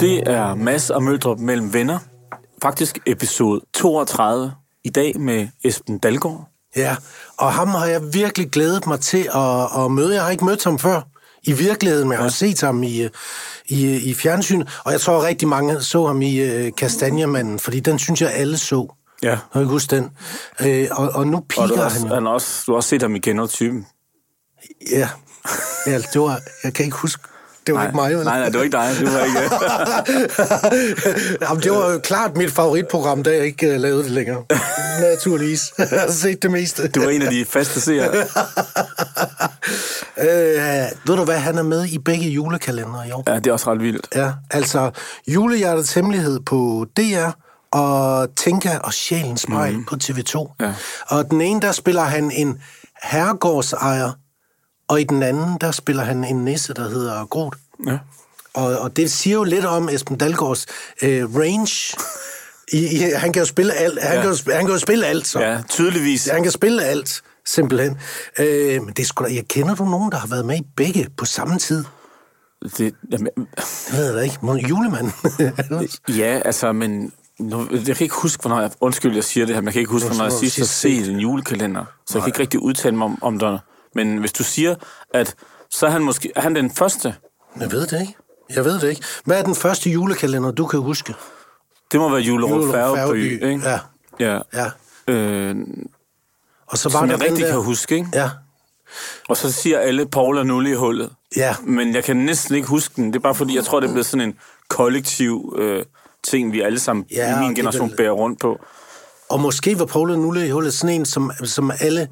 Det er Mads og Møldrup mellem venner. Faktisk episode 32 i dag med Esben Dalgaard. Ja, og ham har jeg virkelig glædet mig til at, at møde. Jeg har ikke mødt ham før i virkeligheden, men jeg har set ham i, i, i fjernsyn. Og jeg tror rigtig mange så ham i uh, Kastanjemanden, fordi den synes jeg alle så. Ja. Jeg kan ikke huske den. Uh, og, og nu Og du han også, han har også, du har også set ham i Genotypen. Ja. ja, det var, jeg kan ikke huske. Det var Nej, ikke mig, vel? nej, nej, det var ikke dig. Det var ikke... Jamen, det var jo klart mit favoritprogram, da jeg ikke uh, lavede det længere. Naturligvis. jeg har set det meste. Du var en af de faste seere. Øh, ved du hvad, han er med i begge julekalendere i år. Ja, det er også ret vildt. Ja, altså Julehjertets Hemmelighed på DR, og Tinka og Sjælens Spejl mm. på TV2. Ja. Og den ene, der spiller han en herregårdsejer, og i den anden, der spiller han en nisse, der hedder Grot. Ja. Og, og det siger jo lidt om Esben Dalgaards øh, range. I, i, han kan jo spille alt. Han, Ja. kan, jo, han kan jo spille alt, så. ja, tydeligvis. Han kan spille alt, simpelthen. Øh, men det da, jeg kender du nogen, der har været med i begge på samme tid? Det, jamen, Det ved jeg da ikke. Må- Julemanden. ja, altså, men... Nu, jeg kan ikke huske, hvornår jeg... Undskyld, jeg siger det her, men jeg kan ikke huske, hvornår jeg sidst har set en julekalender. Så jeg kan ikke rigtig udtale mig om, om der. Men hvis du siger, at så er han måske... Er han den første? jeg ved det ikke. Jeg ved det ikke. Hvad er den første julekalender, du kan huske? Det må være Julerup Færgeby, ikke? ja. Ja. Ja. Øh, Og så var som der jeg rigtig der... kan huske, ikke? Ja. Og så siger alle, Paul er nul i hullet. Ja. Men jeg kan næsten ikke huske den. Det er bare fordi, jeg tror, det er blevet sådan en kollektiv øh, ting, vi alle sammen Ja, i min er generation vel- bærer rundt på. Og måske var Paul og Nulle i hullet sådan en, som, som alle...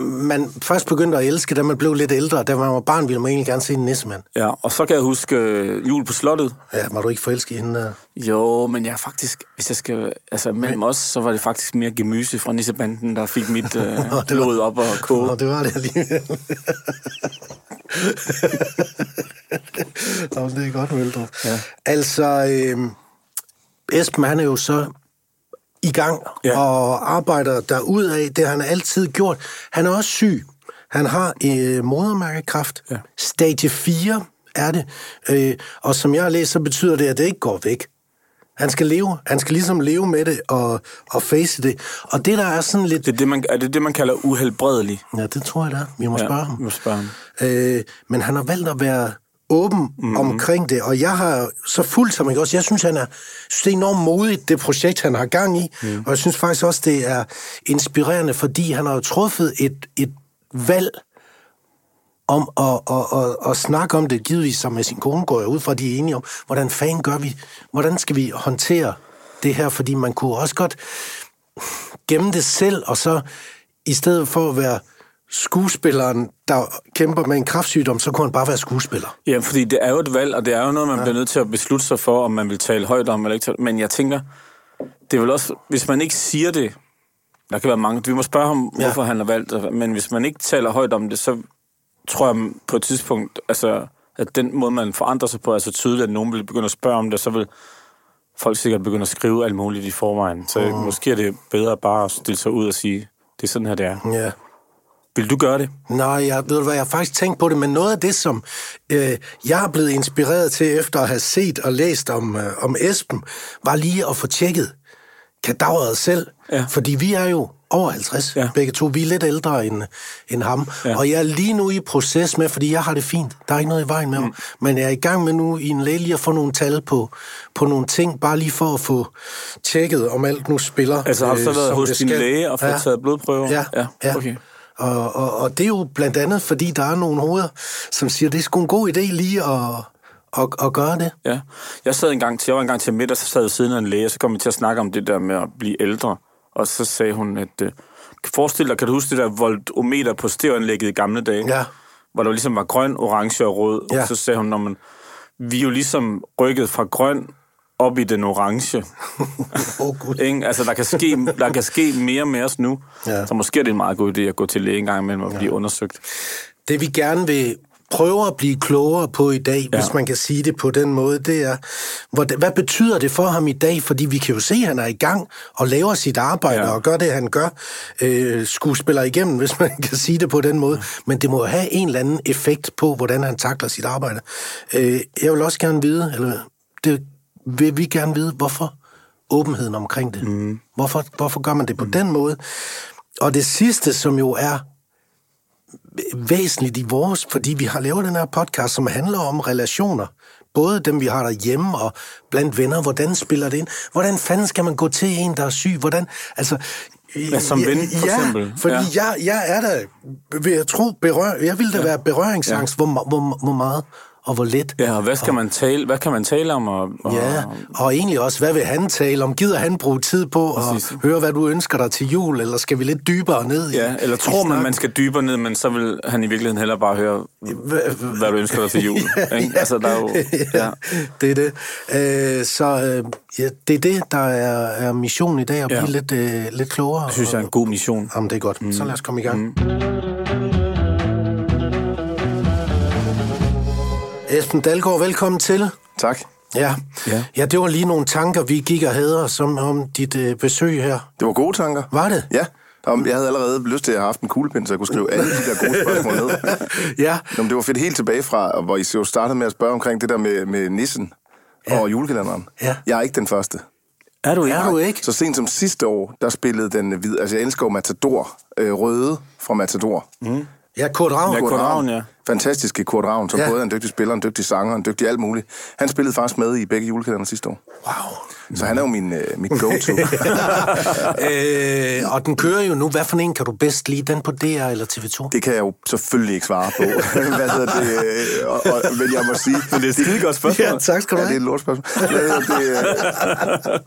Man først begyndte at elske, da man blev lidt ældre. Da man var barn, ville man egentlig gerne se en nissemand. Ja, og så kan jeg huske øh, jul på slottet. Ja, var du ikke forelsket i hende der? Jo, men jeg er faktisk, hvis jeg skal, altså mellem os, så var det faktisk mere gemyse fra Nissebanden, der fik mit øh, blod op og koge. Nå, det var det alligevel. Nå, det er godt, Møldrup. Ja. Altså, øh, Esben, han er jo så i gang Ja. og arbejder derudad. Det har han altid gjort. Han er også syg. Han har øh, modermærkekræft. Ja. Stadie 4 er det. Øh, og som jeg har læst, så betyder det, at det ikke går væk. Han skal leve. Han skal ligesom leve med det og, og face det. Og det, der er sådan lidt... Det er det, man, er det det, man kalder uhelbredelig? Ja, det tror jeg, det er. Vi må Ja, spørge ham. vi må spørge ham. Øh, men han har valgt at være åben Mhm. mm. omkring det, og jeg har så fuldt ham, ikke også? Jeg synes, han er, synes, det er enormt modigt, det projekt, han har gang i, mm. og jeg synes faktisk også, det er inspirerende, fordi han har jo truffet et, et valg om at, at, at, at snakke om det, givetvis sammen med sin kone, går jeg ud fra, de er enige om, hvordan fanden gør vi, hvordan skal vi håndtere det her, fordi man kunne også godt gemme det selv, og så i stedet for at være skuespilleren, der kæmper med en kraftsygdom, så kunne han bare være skuespiller. Ja, fordi det er jo et valg, og det er jo noget, man ja. bliver nødt til at beslutte sig for, om man vil tale højt om eller ikke tale. Men jeg tænker, det er vel også, hvis man ikke siger det, der kan være mange, vi må spørge ham, ja. Hvorfor han har valgt det, men hvis man ikke taler højt om det, så tror jeg på et tidspunkt, altså, at den måde, man forandrer sig på, er så tydeligt, at nogen vil begynde at spørge om det, så vil folk sikkert begynde at skrive alt muligt i forvejen. Så mm. måske er det bedre bare at stille sig ud og sige, det er sådan her, det er. Ja. Vil du gøre det? Nej, jeg ved du hvad, jeg har faktisk tænkt på det, men noget af det, som øh, jeg er blevet inspireret til, efter at have set og læst om, øh, om Esben, var lige at få tjekket kadaveret selv. Ja. Fordi vi er jo over 50, Ja. begge to. Vi er lidt ældre end, end ham. Ja. Og jeg er lige nu i proces med, fordi jeg har det fint. Der er ikke noget i vejen med mig. Men jeg er i gang med nu i en læge lige at få nogle tal på, på nogle ting, bare lige for at få tjekket, om alt nu spiller. Altså har du så øh, været som hos din skal. læge og fået Ja. taget blodprøver? Ja, ja. ja. Okay. Og, og, og det er jo blandt andet, fordi der er nogle hoveder, som siger, det er sgu en god idé lige at, at, at gøre det. Ja. Jeg sad en gang til, jeg var en gang til middag, så sad jeg siden af en læge, og så kom vi til at snakke om det der med at blive ældre. Og så sagde hun, at øh, forestil dig, kan du huske det der voltometer på stereoanlægget i gamle dage? Ja. Hvor der ligesom var grøn, orange og rød. Ja. Og så sagde hun, når man, vi er jo ligesom rykket fra grøn op i den orange. Oh, gud. Altså, der kan, ske, der kan ske mere med os nu. Ja. Så måske er det en meget god idé at gå til læge en gang imellem og blive undersøgt. Det vi gerne vil prøver at blive klogere på i dag, ja. hvis man kan sige det på den måde, det er, hvad, hvad betyder det for ham i dag? Fordi vi kan jo se, at han er i gang og laver sit arbejde ja. og gør det, han gør. Øh, skuespiller igennem, hvis man kan sige det på den måde. Men det må have en eller anden effekt på, hvordan han takler sit arbejde. Øh, jeg vil også gerne vide, eller det vil vi gerne vide, hvorfor åbenheden omkring det. Mm. Hvorfor, hvorfor gør man det på mm. den måde? Og det sidste, som jo er væsentligt i vores, fordi vi har lavet den her podcast, som handler om relationer. Både dem, vi har derhjemme og blandt venner. Hvordan spiller det ind? Hvordan fanden skal man gå til en, der er syg? Hvordan, altså, Ja, som ven, for ja, eksempel. fordi ja. jeg, jeg er da, vil jeg tro, berør, jeg vil da ja. være berøringsangst, ja. hvor, hvor, hvor meget og hvor let. Ja, og hvad, skal og, man tale, hvad kan man tale om? Og, og, ja, og egentlig også, hvad vil han tale om? Gider han bruge tid på Præcis. at høre, hvad du ønsker dig til jul, eller skal vi lidt dybere ned? Ja, i, eller tror man, man skal dybere ned, men så vil han i virkeligheden heller bare høre, hvad du ønsker dig til jul. ja, ikke? Altså, der er jo, ja. det er det. Øh, så øh, ja, det er det, der er, er missionen i dag, at blive ja. lidt, øh, lidt klogere. Det synes jeg er en god mission. Jamen, det er godt. Mm. Så lad os komme i gang. Mm. Esben Dalgaard, velkommen til. Tak. Ja. ja. ja, det var lige nogle tanker, vi gik og havde som om dit øh, besøg her. Det var gode tanker. Var det? Ja. Jeg havde allerede lyst til at have haft en kuglepind, så jeg kunne skrive alle de der gode spørgsmål ned. ja. Nå, men det var fedt helt tilbage fra, hvor I jo startede med at spørge omkring det der med, med nissen ja. og julekalenderen. Ja. Jeg er ikke den første. Er du, er du ikke? Så sent som sidste år, der spillede den hvide... Altså, jeg elsker jo Matador. Øh, røde fra Matador. Mm. Ja, Kurt Ravn. Ja, Kurt Ravn, ja. Fantastiske Kurt Ravn, som ja. både er en dygtig spiller, en dygtig sanger, en dygtig alt muligt. Han spillede faktisk med i begge julekalender sidste år. Wow. Så han er jo min, uh, mit go-to. øh, og den kører jo nu. Hvad for en kan du bedst lide? Den på DR eller TV2? Det kan jeg jo selvfølgelig ikke svare på. Hvad hedder det? Og, og, men jeg må sige... Men det er et skide godt spørgsmål. Ja, tak skal du have. Ja, det er et lort spørgsmål.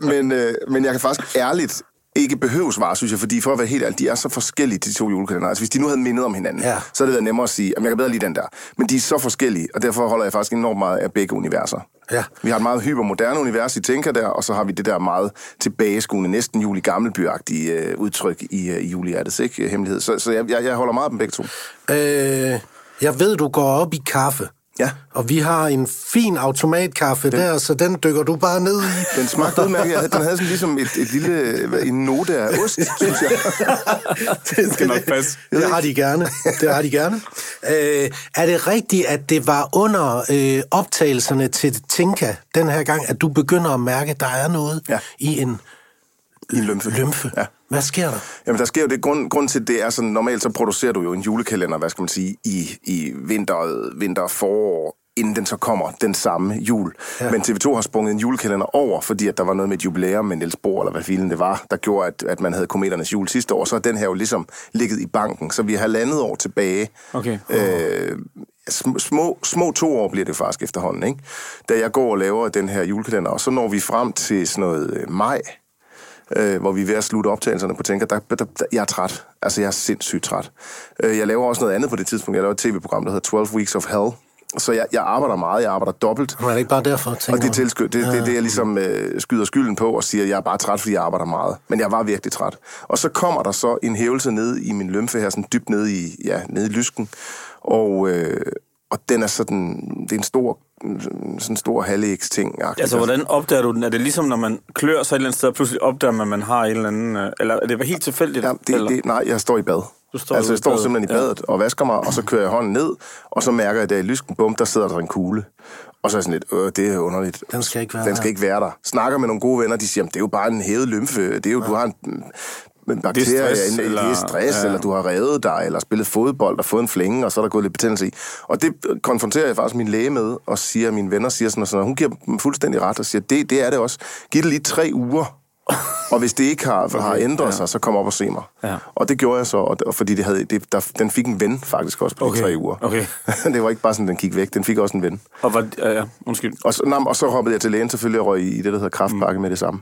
Det, men, øh, men jeg kan faktisk ærligt ikke behøves svare, synes jeg, fordi for at være helt ærlig, de er så forskellige, de to julekalender. Altså, hvis de nu havde mindet om hinanden, ja. så havde det været nemmere at sige, at jeg kan bedre lide den der. Men de er så forskellige, og derfor holder jeg faktisk enormt meget af begge universer. Ja. Vi har et meget hypermoderne univers i Tænker der, og så har vi det der meget tilbageskuende, næsten juli gammelbyagtige øh, udtryk i, øh, i julehjertets ikke, hemmelighed. Så, så jeg, jeg, jeg holder meget af dem begge to. Øh, jeg ved, du går op i kaffe. Ja. Og vi har en fin automatkaffe den, der, så den dykker du bare ned i. Den smagte udmærket. Den havde sådan ligesom et, et lille en note af ost, synes jeg. det skal nok passe. Det har de gerne. Det har de gerne. Øh, er det rigtigt, at det var under øh, optagelserne til Tinka den her gang, at du begynder at mærke, at der er noget ja. i en i en lymfe. lymfe. Ja. Hvad sker der? Jamen, der sker jo det. Grund, grund til, det er sådan, normalt så producerer du jo en julekalender, hvad skal man sige, i, i vinter, vinter, forår, inden den så kommer den samme jul. Ja. Men TV2 har sprunget en julekalender over, fordi at der var noget med et jubilæum med Niels Bohr, eller hvad filen det var, der gjorde, at, at man havde kometernes jul sidste år. Så er den her jo ligesom ligget i banken. Så vi har landet år tilbage. Okay. Øh, små, små to år bliver det faktisk efterhånden, ikke? Da jeg går og laver den her julekalender, og så når vi frem til sådan noget øh, maj, øh, hvor vi er ved at slutte optagelserne på Tænker, der, der, der, jeg er træt. Altså, jeg er sindssygt træt. Øh, jeg laver også noget andet på det tidspunkt. Jeg laver et tv-program, der hedder 12 Weeks of Hell. Så jeg, jeg arbejder meget, jeg arbejder dobbelt. Men er det ikke bare derfor, tænker Og det er tilsky- det, det, det, det, jeg ligesom øh, skyder skylden på og siger, at jeg er bare træt, fordi jeg arbejder meget. Men jeg var virkelig træt. Og så kommer der så en hævelse ned i min lymfe her, sådan dybt ned i, ja, ned i lysken. Og, øh, og den er sådan, det er en stor, sådan en stor halvægs ting. Altså, hvordan opdager du den? Er det ligesom, når man klør sig et eller andet sted, og pludselig opdager man, at man har en eller anden... Øh, eller er det helt tilfældigt? Ja, det, det, nej, jeg står i bad. Du står altså, jeg står badet. simpelthen i badet ja. og vasker mig, og så kører jeg hånden ned, og så mærker jeg, at i lysken, bum, der sidder der en kugle. Og så er sådan lidt, øh, det er underligt. Den skal ikke være Den skal der. ikke være der. Snakker med nogle gode venner, de siger, det er jo bare en hævet lymfe. Det er jo, ja. du har en en bakterie, det er stress, eller, det er stress ja. eller du har revet dig, eller spillet fodbold og fået en flænge, og så er der gået lidt betændelse i. Og det konfronterer jeg faktisk min læge med, og siger, at mine venner siger sådan og sådan, og hun giver dem fuldstændig ret, og siger, det, det er det også. Giv det lige tre uger, og hvis det ikke har, har ændret ja. sig, så kom op og se mig. Ja. Og det gjorde jeg så, og, og fordi det havde, det, der, den fik en ven faktisk også på Okay. tre uger. Okay. det var ikke bare sådan, den gik væk, den fik også en ven. Og var, ja, ja, undskyld. Og så, nej, og så hoppede jeg til lægen selvfølgelig og røg i det, der hedder kraftpakke mm. med det samme.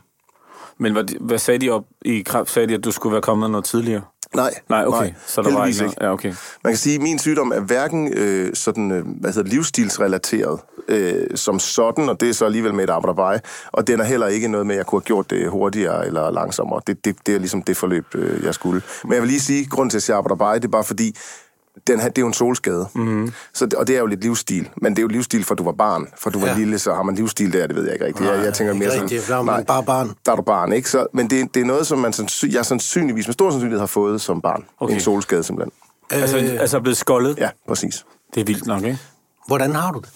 Men hvad, hvad sagde de op i kraft? Sagde de, at du skulle være kommet noget tidligere? Nej, Nej, okay. nej, så der var ikke noget. Ja, okay. Man kan sige, at min sygdom er hverken øh, sådan, øh, hvad hedder, livsstilsrelateret øh, som sådan, og det er så alligevel med et arbejde og den er heller ikke noget med, at jeg kunne have gjort det hurtigere eller langsommere. Det, det, det er ligesom det forløb, øh, jeg skulle. Men jeg vil lige sige, grund til, at jeg arbejder det er bare fordi, den her, det er jo en solskade. Mm. Så, og det er jo lidt livsstil. Men det er jo livsstil, for du var barn. For du var Ja. lille, så har man livsstil der, det ved jeg ikke rigtigt. jeg, jeg tænker ikke mere sådan... rigtigt, der er man bare barn. Der er du barn, ikke? Så, men det, det er noget, som man sandsyn, jeg sandsynligvis med stor sandsynlighed har fået som barn. Okay. En solskade simpelthen. Altså, altså er blevet skoldet? Ja, præcis. Det er vildt nok, ikke? Hvordan har du det?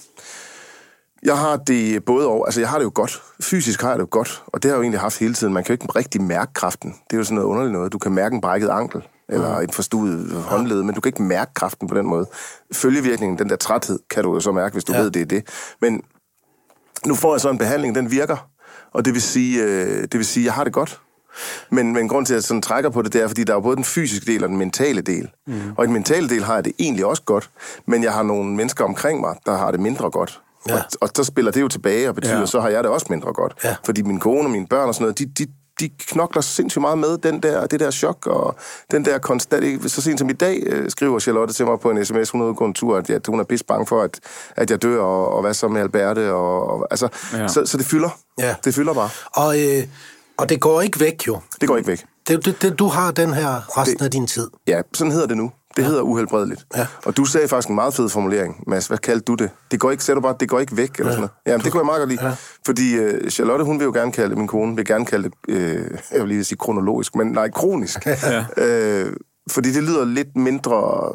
Jeg har det både over, altså jeg har det jo godt. Fysisk har jeg det jo godt, og det har jeg jo egentlig haft hele tiden. Man kan jo ikke rigtig mærke kraften. Det er jo sådan noget underligt noget. Du kan mærke en brækket ankel, eller et forstuet håndled, men du kan ikke mærke kraften på den måde. Følgevirkningen, den der træthed, kan du jo så mærke, hvis du Ja. ved, det er det. Men nu får jeg så en behandling, den virker, og det vil sige, øh, det vil sige, jeg har det godt. Men, men grund til, at jeg sådan trækker på det, det er, fordi der er både den fysiske del og den mentale del. Mm. Og i den mentale del har jeg det egentlig også godt, men jeg har nogle mennesker omkring mig, der har det mindre godt. Ja. Og, og så spiller det jo tilbage og betyder, ja. så har jeg det også mindre godt. Ja. Fordi min kone og mine børn og sådan noget, de, de, de knokler sindssygt meget med den der, det der chok og den der konstant... Så sent som i dag øh, skriver Charlotte til mig på en sms, hun er ude på en tur, at, at hun er pisse bange for, at, at jeg dør, og, og hvad så med Alberte, og, og altså, Ja. så, så det fylder. Ja. Det fylder bare. Og, øh, og det går ikke væk jo. Det går ikke væk. Det, det, det, du har den her resten af din tid. Ja, sådan hedder det nu. Det ja. hedder uhelbredeligt. Ja. Og du sagde faktisk en meget fed formulering, Mads. Hvad kaldte du det? Det går ikke, sagde du bare, det går ikke væk, eller sådan noget. Jamen, det kunne jeg meget godt lide. Ja. Fordi øh, Charlotte, hun vil jo gerne kalde, min kone vil gerne kalde det, øh, jeg vil lige sige kronologisk, men nej, kronisk. Ja. øh, fordi det lyder lidt mindre,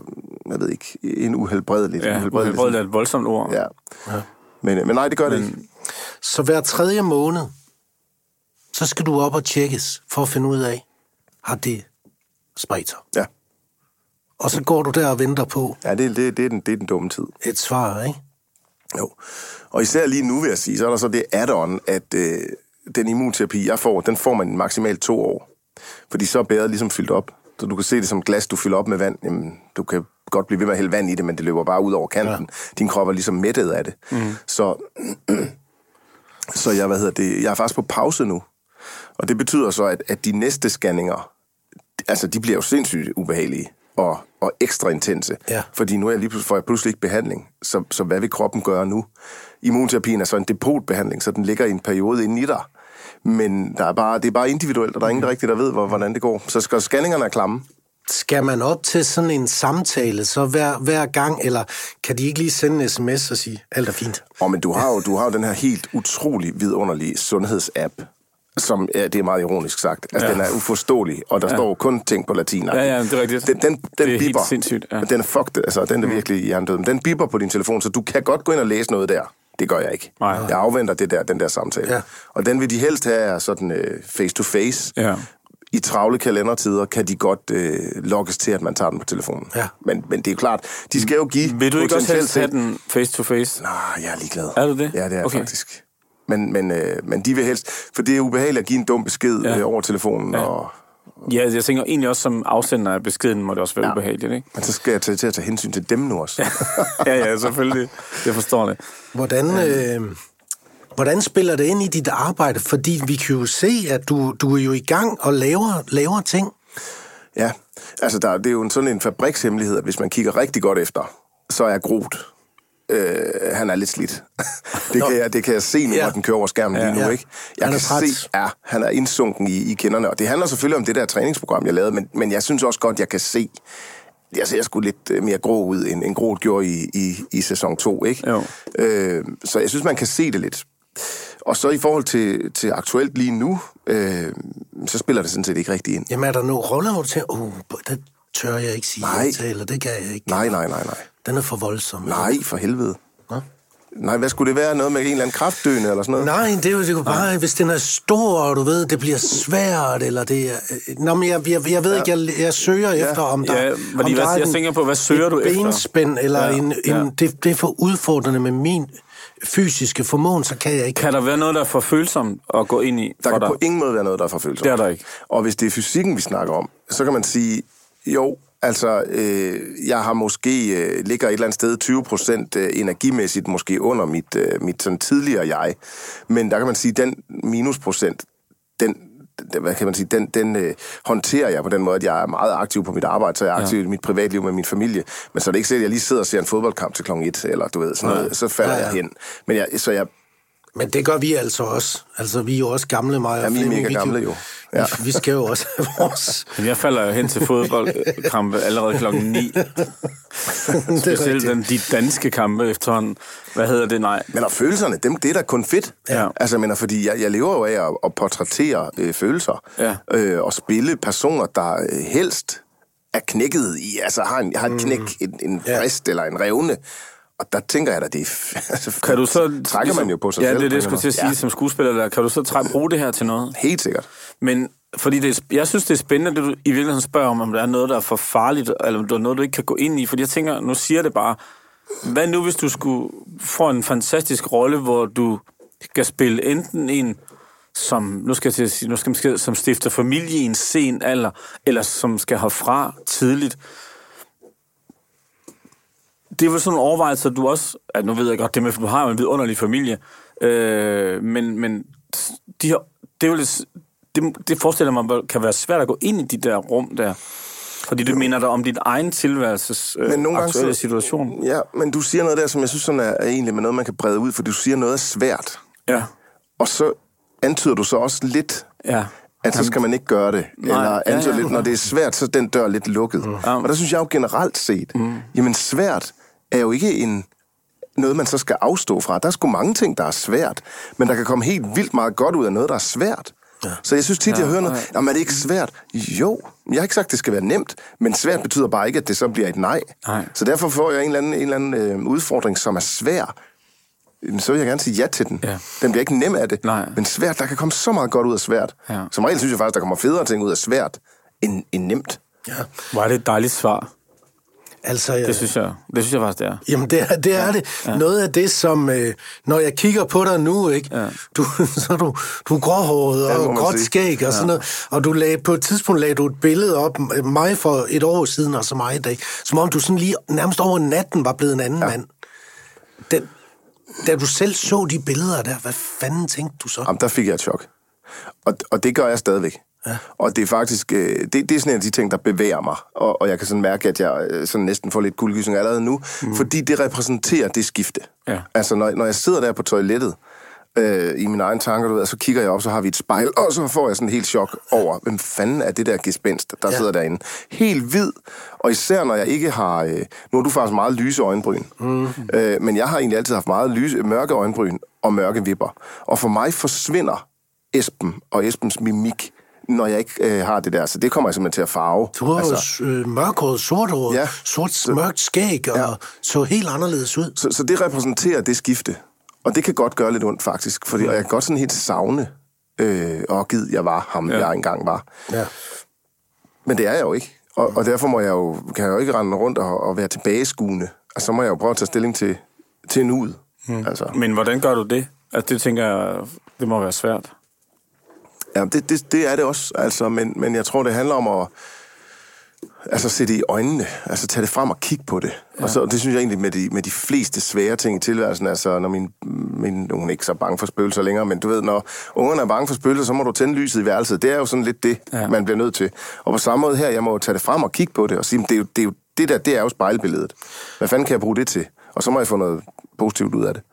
jeg ved ikke, end uhelbredeligt. Ja, uhelbredeligt er et voldsomt ord. Ja. ja. Men, øh, men nej, det gør det ikke. Så hver tredje måned, så skal du op og tjekkes for at finde ud af, har det spredt sig. Ja, Og så går du der og venter på ja det, det, det, er den, det er den dumme tid. et svar, ikke? Jo. Og især lige nu vil jeg sige, så er der så det add-on, at øh, den immunterapi, jeg får, den får man maksimalt to år. Fordi så er bæret ligesom fyldt op. Så du kan se det som glas, du fylder op med vand. Jamen, du kan godt blive ved med at hælde vand i det, men det løber bare ud over kanten. Ja. Din krop er ligesom mættet af det. Mm. Så, så jeg, hvad hedder det, jeg er faktisk på pause nu. Og det betyder så, at, at de næste scanninger, altså de bliver jo sindssygt ubehagelige og, og ekstra intense. Ja. Fordi nu er jeg lige pludselig, får jeg pludselig ikke behandling. Så, så hvad vil kroppen gøre nu? Immunterapien er så en depotbehandling, så den ligger i en periode inde i dig. Men der er bare, det er bare individuelt, og der er ingen, der rigtigt der ved, hvor, hvordan det går. Så skal scanningerne er klamme. Skal man op til sådan en samtale, så hver, hver gang, eller kan de ikke lige sende en sms og sige, alt er fint? Og men du har jo, du har jo den her helt utrolig vidunderlige sundhedsapp, som ja, det er meget ironisk sagt. Altså, Ja. den er uforståelig, og der ja. står kun ting på latin. Ja, ja, det er rigtigt. Den, den, den Det er helt bipper. sindssygt, ja. Den er fucked, altså den er virkelig hjernedød. Men den bipper på din telefon, så du kan godt gå ind og læse noget der. Det gør jeg ikke. Nej. Jeg afventer det der, den der samtale. Ja. Og den vil de helst have er sådan øh, face-to-face. Ja. I travle kalendertider kan de godt øh, lokkes til, at man tager den på telefonen. Ja. Men, men det er jo klart, de skal jo give... Vil du ikke også potentielt helst have set- den face to face? Nej, jeg er ligeglad. Er du det? Ja, det er okay. faktisk. Men, men, øh, men de vil helst... For det er ubehageligt at give en dum besked Ja. øh, over telefonen, ja. og, Ja, jeg tænker egentlig også som afsender af beskeden må det også være ja. Ubehageligt, ikke? men så skal jeg til, at tage hensyn til dem nu også. ja, ja, selvfølgelig. Jeg forstår det. Hvordan, øh, hvordan spiller det ind i dit arbejde? Fordi vi kan jo se, at du, du er jo i gang og laver, laver ting. Ja, altså der, det er jo en, sådan en fabrikshemmelighed, at hvis man kigger rigtig godt efter, så er Groth, øh, han er lidt slidt. det, kan jeg, det kan jeg se nu, Ja. ja. når den kører over skærmen lige nu, Ja. ikke? Jeg Han er kan træt. se, ja, han er indsunken i, i kinderne, og det handler selvfølgelig om det der træningsprogram, jeg lavede, men, men jeg synes også godt, jeg kan se, jeg ser sgu lidt øh, mere grå ud, end, end Groth gjorde i, i, i sæson 2, ikke? Jo. Øh, så jeg synes, man kan se det lidt. Og så i forhold til, til aktuelt lige nu, øh, så spiller det sådan set ikke rigtig ind. Jamen er der nogle roller, hvor du tænker, oh, det tør jeg ikke sige Nej. ja til, eller det kan jeg ikke. Nej, nej, nej, nej. Den er for voldsom. Nej, for helvede. Nå? Nej, hvad skulle det være? Noget med en eller anden kraftdøende eller sådan noget? Nej, det er jo, det bare, hvis den er stor, og du ved, det bliver svært, eller det er... øh, Nå, men jeg, jeg, jeg ved ja. ikke, jeg, jeg søger ja. efter, om der, Ja, om fordi der hvad- er jeg en- tænker på, hvad søger et du efter? benspænd, eller Ja, ja. en, en, ja. det, det er for udfordrende med min fysiske formåen, så kan jeg ikke. Kan der være noget, der er for følsomt at gå ind i Der for kan dig? på ingen måde være noget, der er for følsomt. Det er der ikke. Og hvis det er fysikken, vi snakker om, så kan man sige, jo, altså, øh, jeg har måske, øh, ligger et eller andet sted 20 procent øh, energimæssigt måske under mit, øh, mit sådan tidligere jeg. Men der kan man sige, den minusprocent, den, den- hvad kan man sige, den, den øh, håndterer jeg på den måde, at jeg er meget aktiv på mit arbejde, så jeg er aktiv ja. i mit privatliv med min familie. Men så er det ikke sikkert, at jeg lige sidder og ser en fodboldkamp til klokken 1, eller du ved, sådan noget, så falder Ja, ja, ja. ja. jeg hen. Men jeg, så jeg, Men det gør vi altså også. Altså, vi er jo også gamle, mig og Ja, vi er Flemming. mega gamle jo. Ja. Vi, vi skal jo også have vores... Men jeg falder jo hen til fodboldkampe allerede klokken 9. det er Specielt den, de danske kampe efterhånden. Hvad hedder det? Nej. Men og følelserne, dem, det er da kun fedt. Ja. Altså, jeg mener, fordi jeg, jeg lever jo af at, at portrættere øh, følelser. Ja. Øh, og spille personer, der øh, helst er knækket i, altså har, en, har et knæk, en, en Ja. brist eller en revne. Og der tænker jeg da, det er... Altså, Kan du så... Trækker man jo på sig ja, selv. Ja, det er det, jeg skulle til at sige måde. som skuespiller. Der. Kan du så træ, bruge det her til noget? Ja, helt sikkert. Men fordi det er, jeg synes, det er spændende, det du i virkeligheden spørger om, om der er noget, der er for farligt, eller om der er noget, du ikke kan gå ind i. Fordi jeg tænker, nu siger det bare, hvad nu, hvis du skulle få en fantastisk rolle, hvor du skal spille enten en, som, nu skal jeg til at sige, nu skal man som stifter familie i en sen alder, eller som skal herfra tidligt. Det er vel sådan en overvejelse, at du også, at nu ved jeg godt det med, for du har jo en vidunderlig familie, øh, men, men de her, det er jo lidt, det, det forestiller mig kan være svært at gå ind i de der rum der. Fordi det mener dig om din egen tilværelses øh, Men nogle gange aktuelle så- situation. Ja, men du siger noget der, som jeg synes sådan er, er egentlig med noget, man kan brede ud, for du siger noget er svært. Ja, Og så antyder du så også lidt, ja. at så skal man ikke gøre det. Nej, Eller ja, antyder ja. lidt, når det er svært, så er den dør lidt lukket. Mm. Og der synes jeg jo generelt set, mm. jamen svært er jo ikke en noget, man så skal afstå fra. Der er sgu mange ting, der er svært, men der kan komme helt vildt meget godt ud af noget, der er svært. Ja. Så jeg synes tit, jeg Ja, hører noget, nej. jamen er det ikke svært? Jo, jeg har ikke sagt, at det skal være nemt, men svært betyder bare ikke, at det så bliver et nej. Nej. Så derfor får jeg en eller anden, en eller anden øh, udfordring, som er svær. Så vil jeg gerne sige ja til den. Ja. Den bliver ikke nem af det, Nej. men svært, der kan komme så meget godt ud af svært. Ja. Som regel synes jeg faktisk, der kommer federe ting ud af svært end, end nemt. Ja. Er det et dejligt svar. Altså, ja. Det synes jeg, det synes jeg faktisk, det er. Jamen, det er det. Er det. Noget af det, som... Øh, når jeg kigger på dig nu, ikke? Ja. Du, så er du, du er gråhåret Ja, og gråt skæg og sådan noget. Og du lagde, på et tidspunkt lagde du et billede op, øh, mig for et år siden, og så mig i dag. Som om du sådan lige nærmest over natten var blevet en anden ja. mand. Den, da du selv så de billeder der, hvad fanden tænkte du så? Jamen, der fik jeg et chok. Og, og det gør jeg stadigvæk. Ja. Og det er faktisk, øh, det, det er sådan en af de ting, der bevæger mig. Og, og jeg kan sådan mærke, at jeg øh, sådan næsten får lidt kuldegysning allerede nu, mm. fordi det repræsenterer det skifte. Ja. Altså, når, når jeg sidder der på toilettet, øh, i mine egne tanker, du ved, så kigger jeg op, så har vi et spejl, og så får jeg sådan helt chok over, hvem fanden er det der gespenst, der ja. sidder derinde. Helt hvid, og især når jeg ikke har, øh, nu har du faktisk meget lyse øjenbryn, mm. øh, men jeg har egentlig altid haft meget lyse, mørke øjenbryn og mørke vipper. Og for mig forsvinder Esben og Esbens mimik, når jeg ikke øh, har det der. Så det kommer jeg simpelthen til at farve. Du har altså, jo øh, mørkhåret, sorthåret, Ja. ja. sort mørkt skæg, og Ja. så helt anderledes ud. Så, så det repræsenterer det skifte. Og det kan godt gøre lidt ondt, faktisk. Fordi, og jeg kan godt sådan helt savne, øh, og givet jeg var ham, ja. jeg engang var. Ja. Men det er jeg jo ikke. Og, og derfor må jeg jo, kan jeg jo ikke rende rundt og, og være tilbageskuende. Og så må jeg jo prøve at tage stilling til, til nuet. Mm. Altså, Men hvordan gør du det? Altså, det tænker jeg, det må være svært. Ja, det, det, det er det også. Altså, men, men jeg tror, det handler om at altså, se det i øjnene. Altså tage det frem og kigge på det. Ja. Og så, det synes jeg egentlig med de, med de fleste svære ting i tilværelsen. Altså, når min, min hun er ikke så bange for spøgelser længere, men du ved, når ungerne er bange for spøgelser, så må du tænde lyset i værelset. Det er jo sådan lidt det, Ja. man bliver nødt til. Og på samme måde her, jeg må jo tage det frem og kigge på det og sige, det, er jo, det, er jo, det der, det er jo spejlbilledet. Hvad fanden kan jeg bruge det til? Og så må jeg få noget positivt ud af det.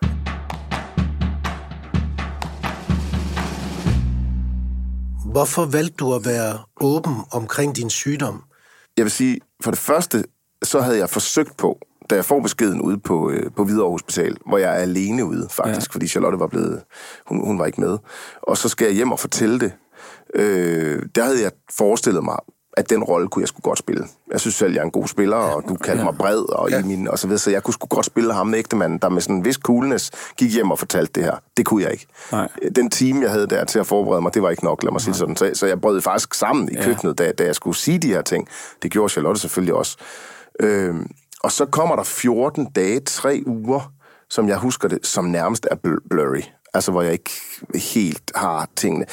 Hvorfor valgte du at være åben omkring din sygdom? Jeg vil sige, for det første, så havde jeg forsøgt på, da jeg får beskeden ude på, øh, på Hvidovre Hospital, hvor jeg er alene ude, faktisk, ja. fordi Charlotte var blevet, hun, hun var ikke med. Og så skal jeg hjem og fortælle det. Øh, der havde jeg forestillet mig, at den rolle kunne jeg sgu godt spille. Jeg synes selv, jeg er en god spiller, og du kaldte mig bred, og, ja. i min, og så videre, så jeg kunne sgu godt spille ham med ægtemanden, der med sådan en vis coolness gik hjem og fortalte det her. Det kunne jeg ikke. Nej. Den time, jeg havde der til at forberede mig, det var ikke nok, lad mig sige det sådan. Så, så jeg brød faktisk sammen i Ja. køkkenet, da, da jeg skulle sige de her ting. Det gjorde Charlotte selvfølgelig også. Øhm, og så kommer der 14 dage, 3 uger, som jeg husker det, som nærmest er bl- blurry. Altså, hvor jeg ikke helt har tingene.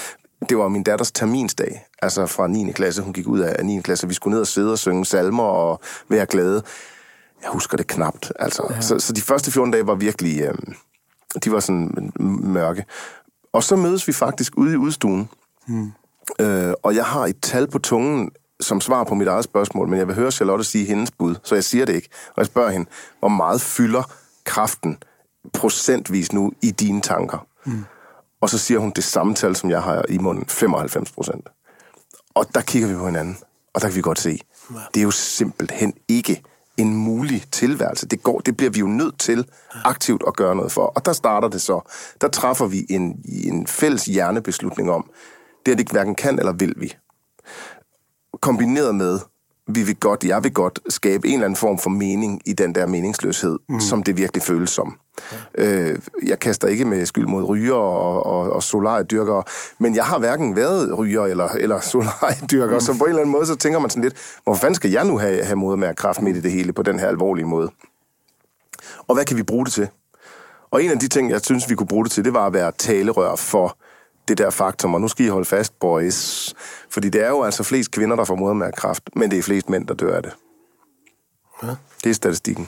Det var min datters terminsdag, altså fra 9. klasse. Hun gik ud af 9. klasse. Vi skulle ned og sidde og synge salmer og være glade. Jeg husker det knapt, altså. Ja. Så, så de første 14 dage var virkelig... Øh, de var sådan mørke. Og så mødes vi faktisk ude i udstuen. Hmm. Øh, og jeg har et tal på tungen, som svar på mit eget spørgsmål, men jeg vil høre Charlotte sige hendes bud, så jeg siger det ikke. Og jeg spørger hende, hvor meget fylder kraften procentvis nu i dine tanker? Mm. Og så siger hun det samme tal, som jeg har i munden, 95 procent. Og der kigger vi på hinanden, og der kan vi godt se, det er jo simpelthen ikke en mulig tilværelse. Det, går, det bliver vi jo nødt til aktivt at gøre noget for. Og der starter det så. Der træffer vi en, en fælles hjernebeslutning om, det er det hverken kan eller vil vi. Kombineret med, vi vil godt, jeg vil godt skabe en eller anden form for mening i den der meningsløshed, mm. som det virkelig føles som. Ja. Øh, jeg kaster ikke med skyld mod ryger og, og, og solariedyrkere, men jeg har hverken været ryger eller, eller solariedyrkere, mm. så på en eller anden måde, så tænker man sådan lidt, hvor fanden skal jeg nu have, have modermærk kraft midt i det hele på den her alvorlige måde? Og hvad kan vi bruge det til? Og en af de ting, jeg synes, vi kunne bruge det til, det var at være talerør for det der faktum, og nu skal I holde fast, boys. Fordi det er jo altså flest kvinder, der får modermærkekræft, men det er flest mænd, der dør af det. Ja. Det er statistikken.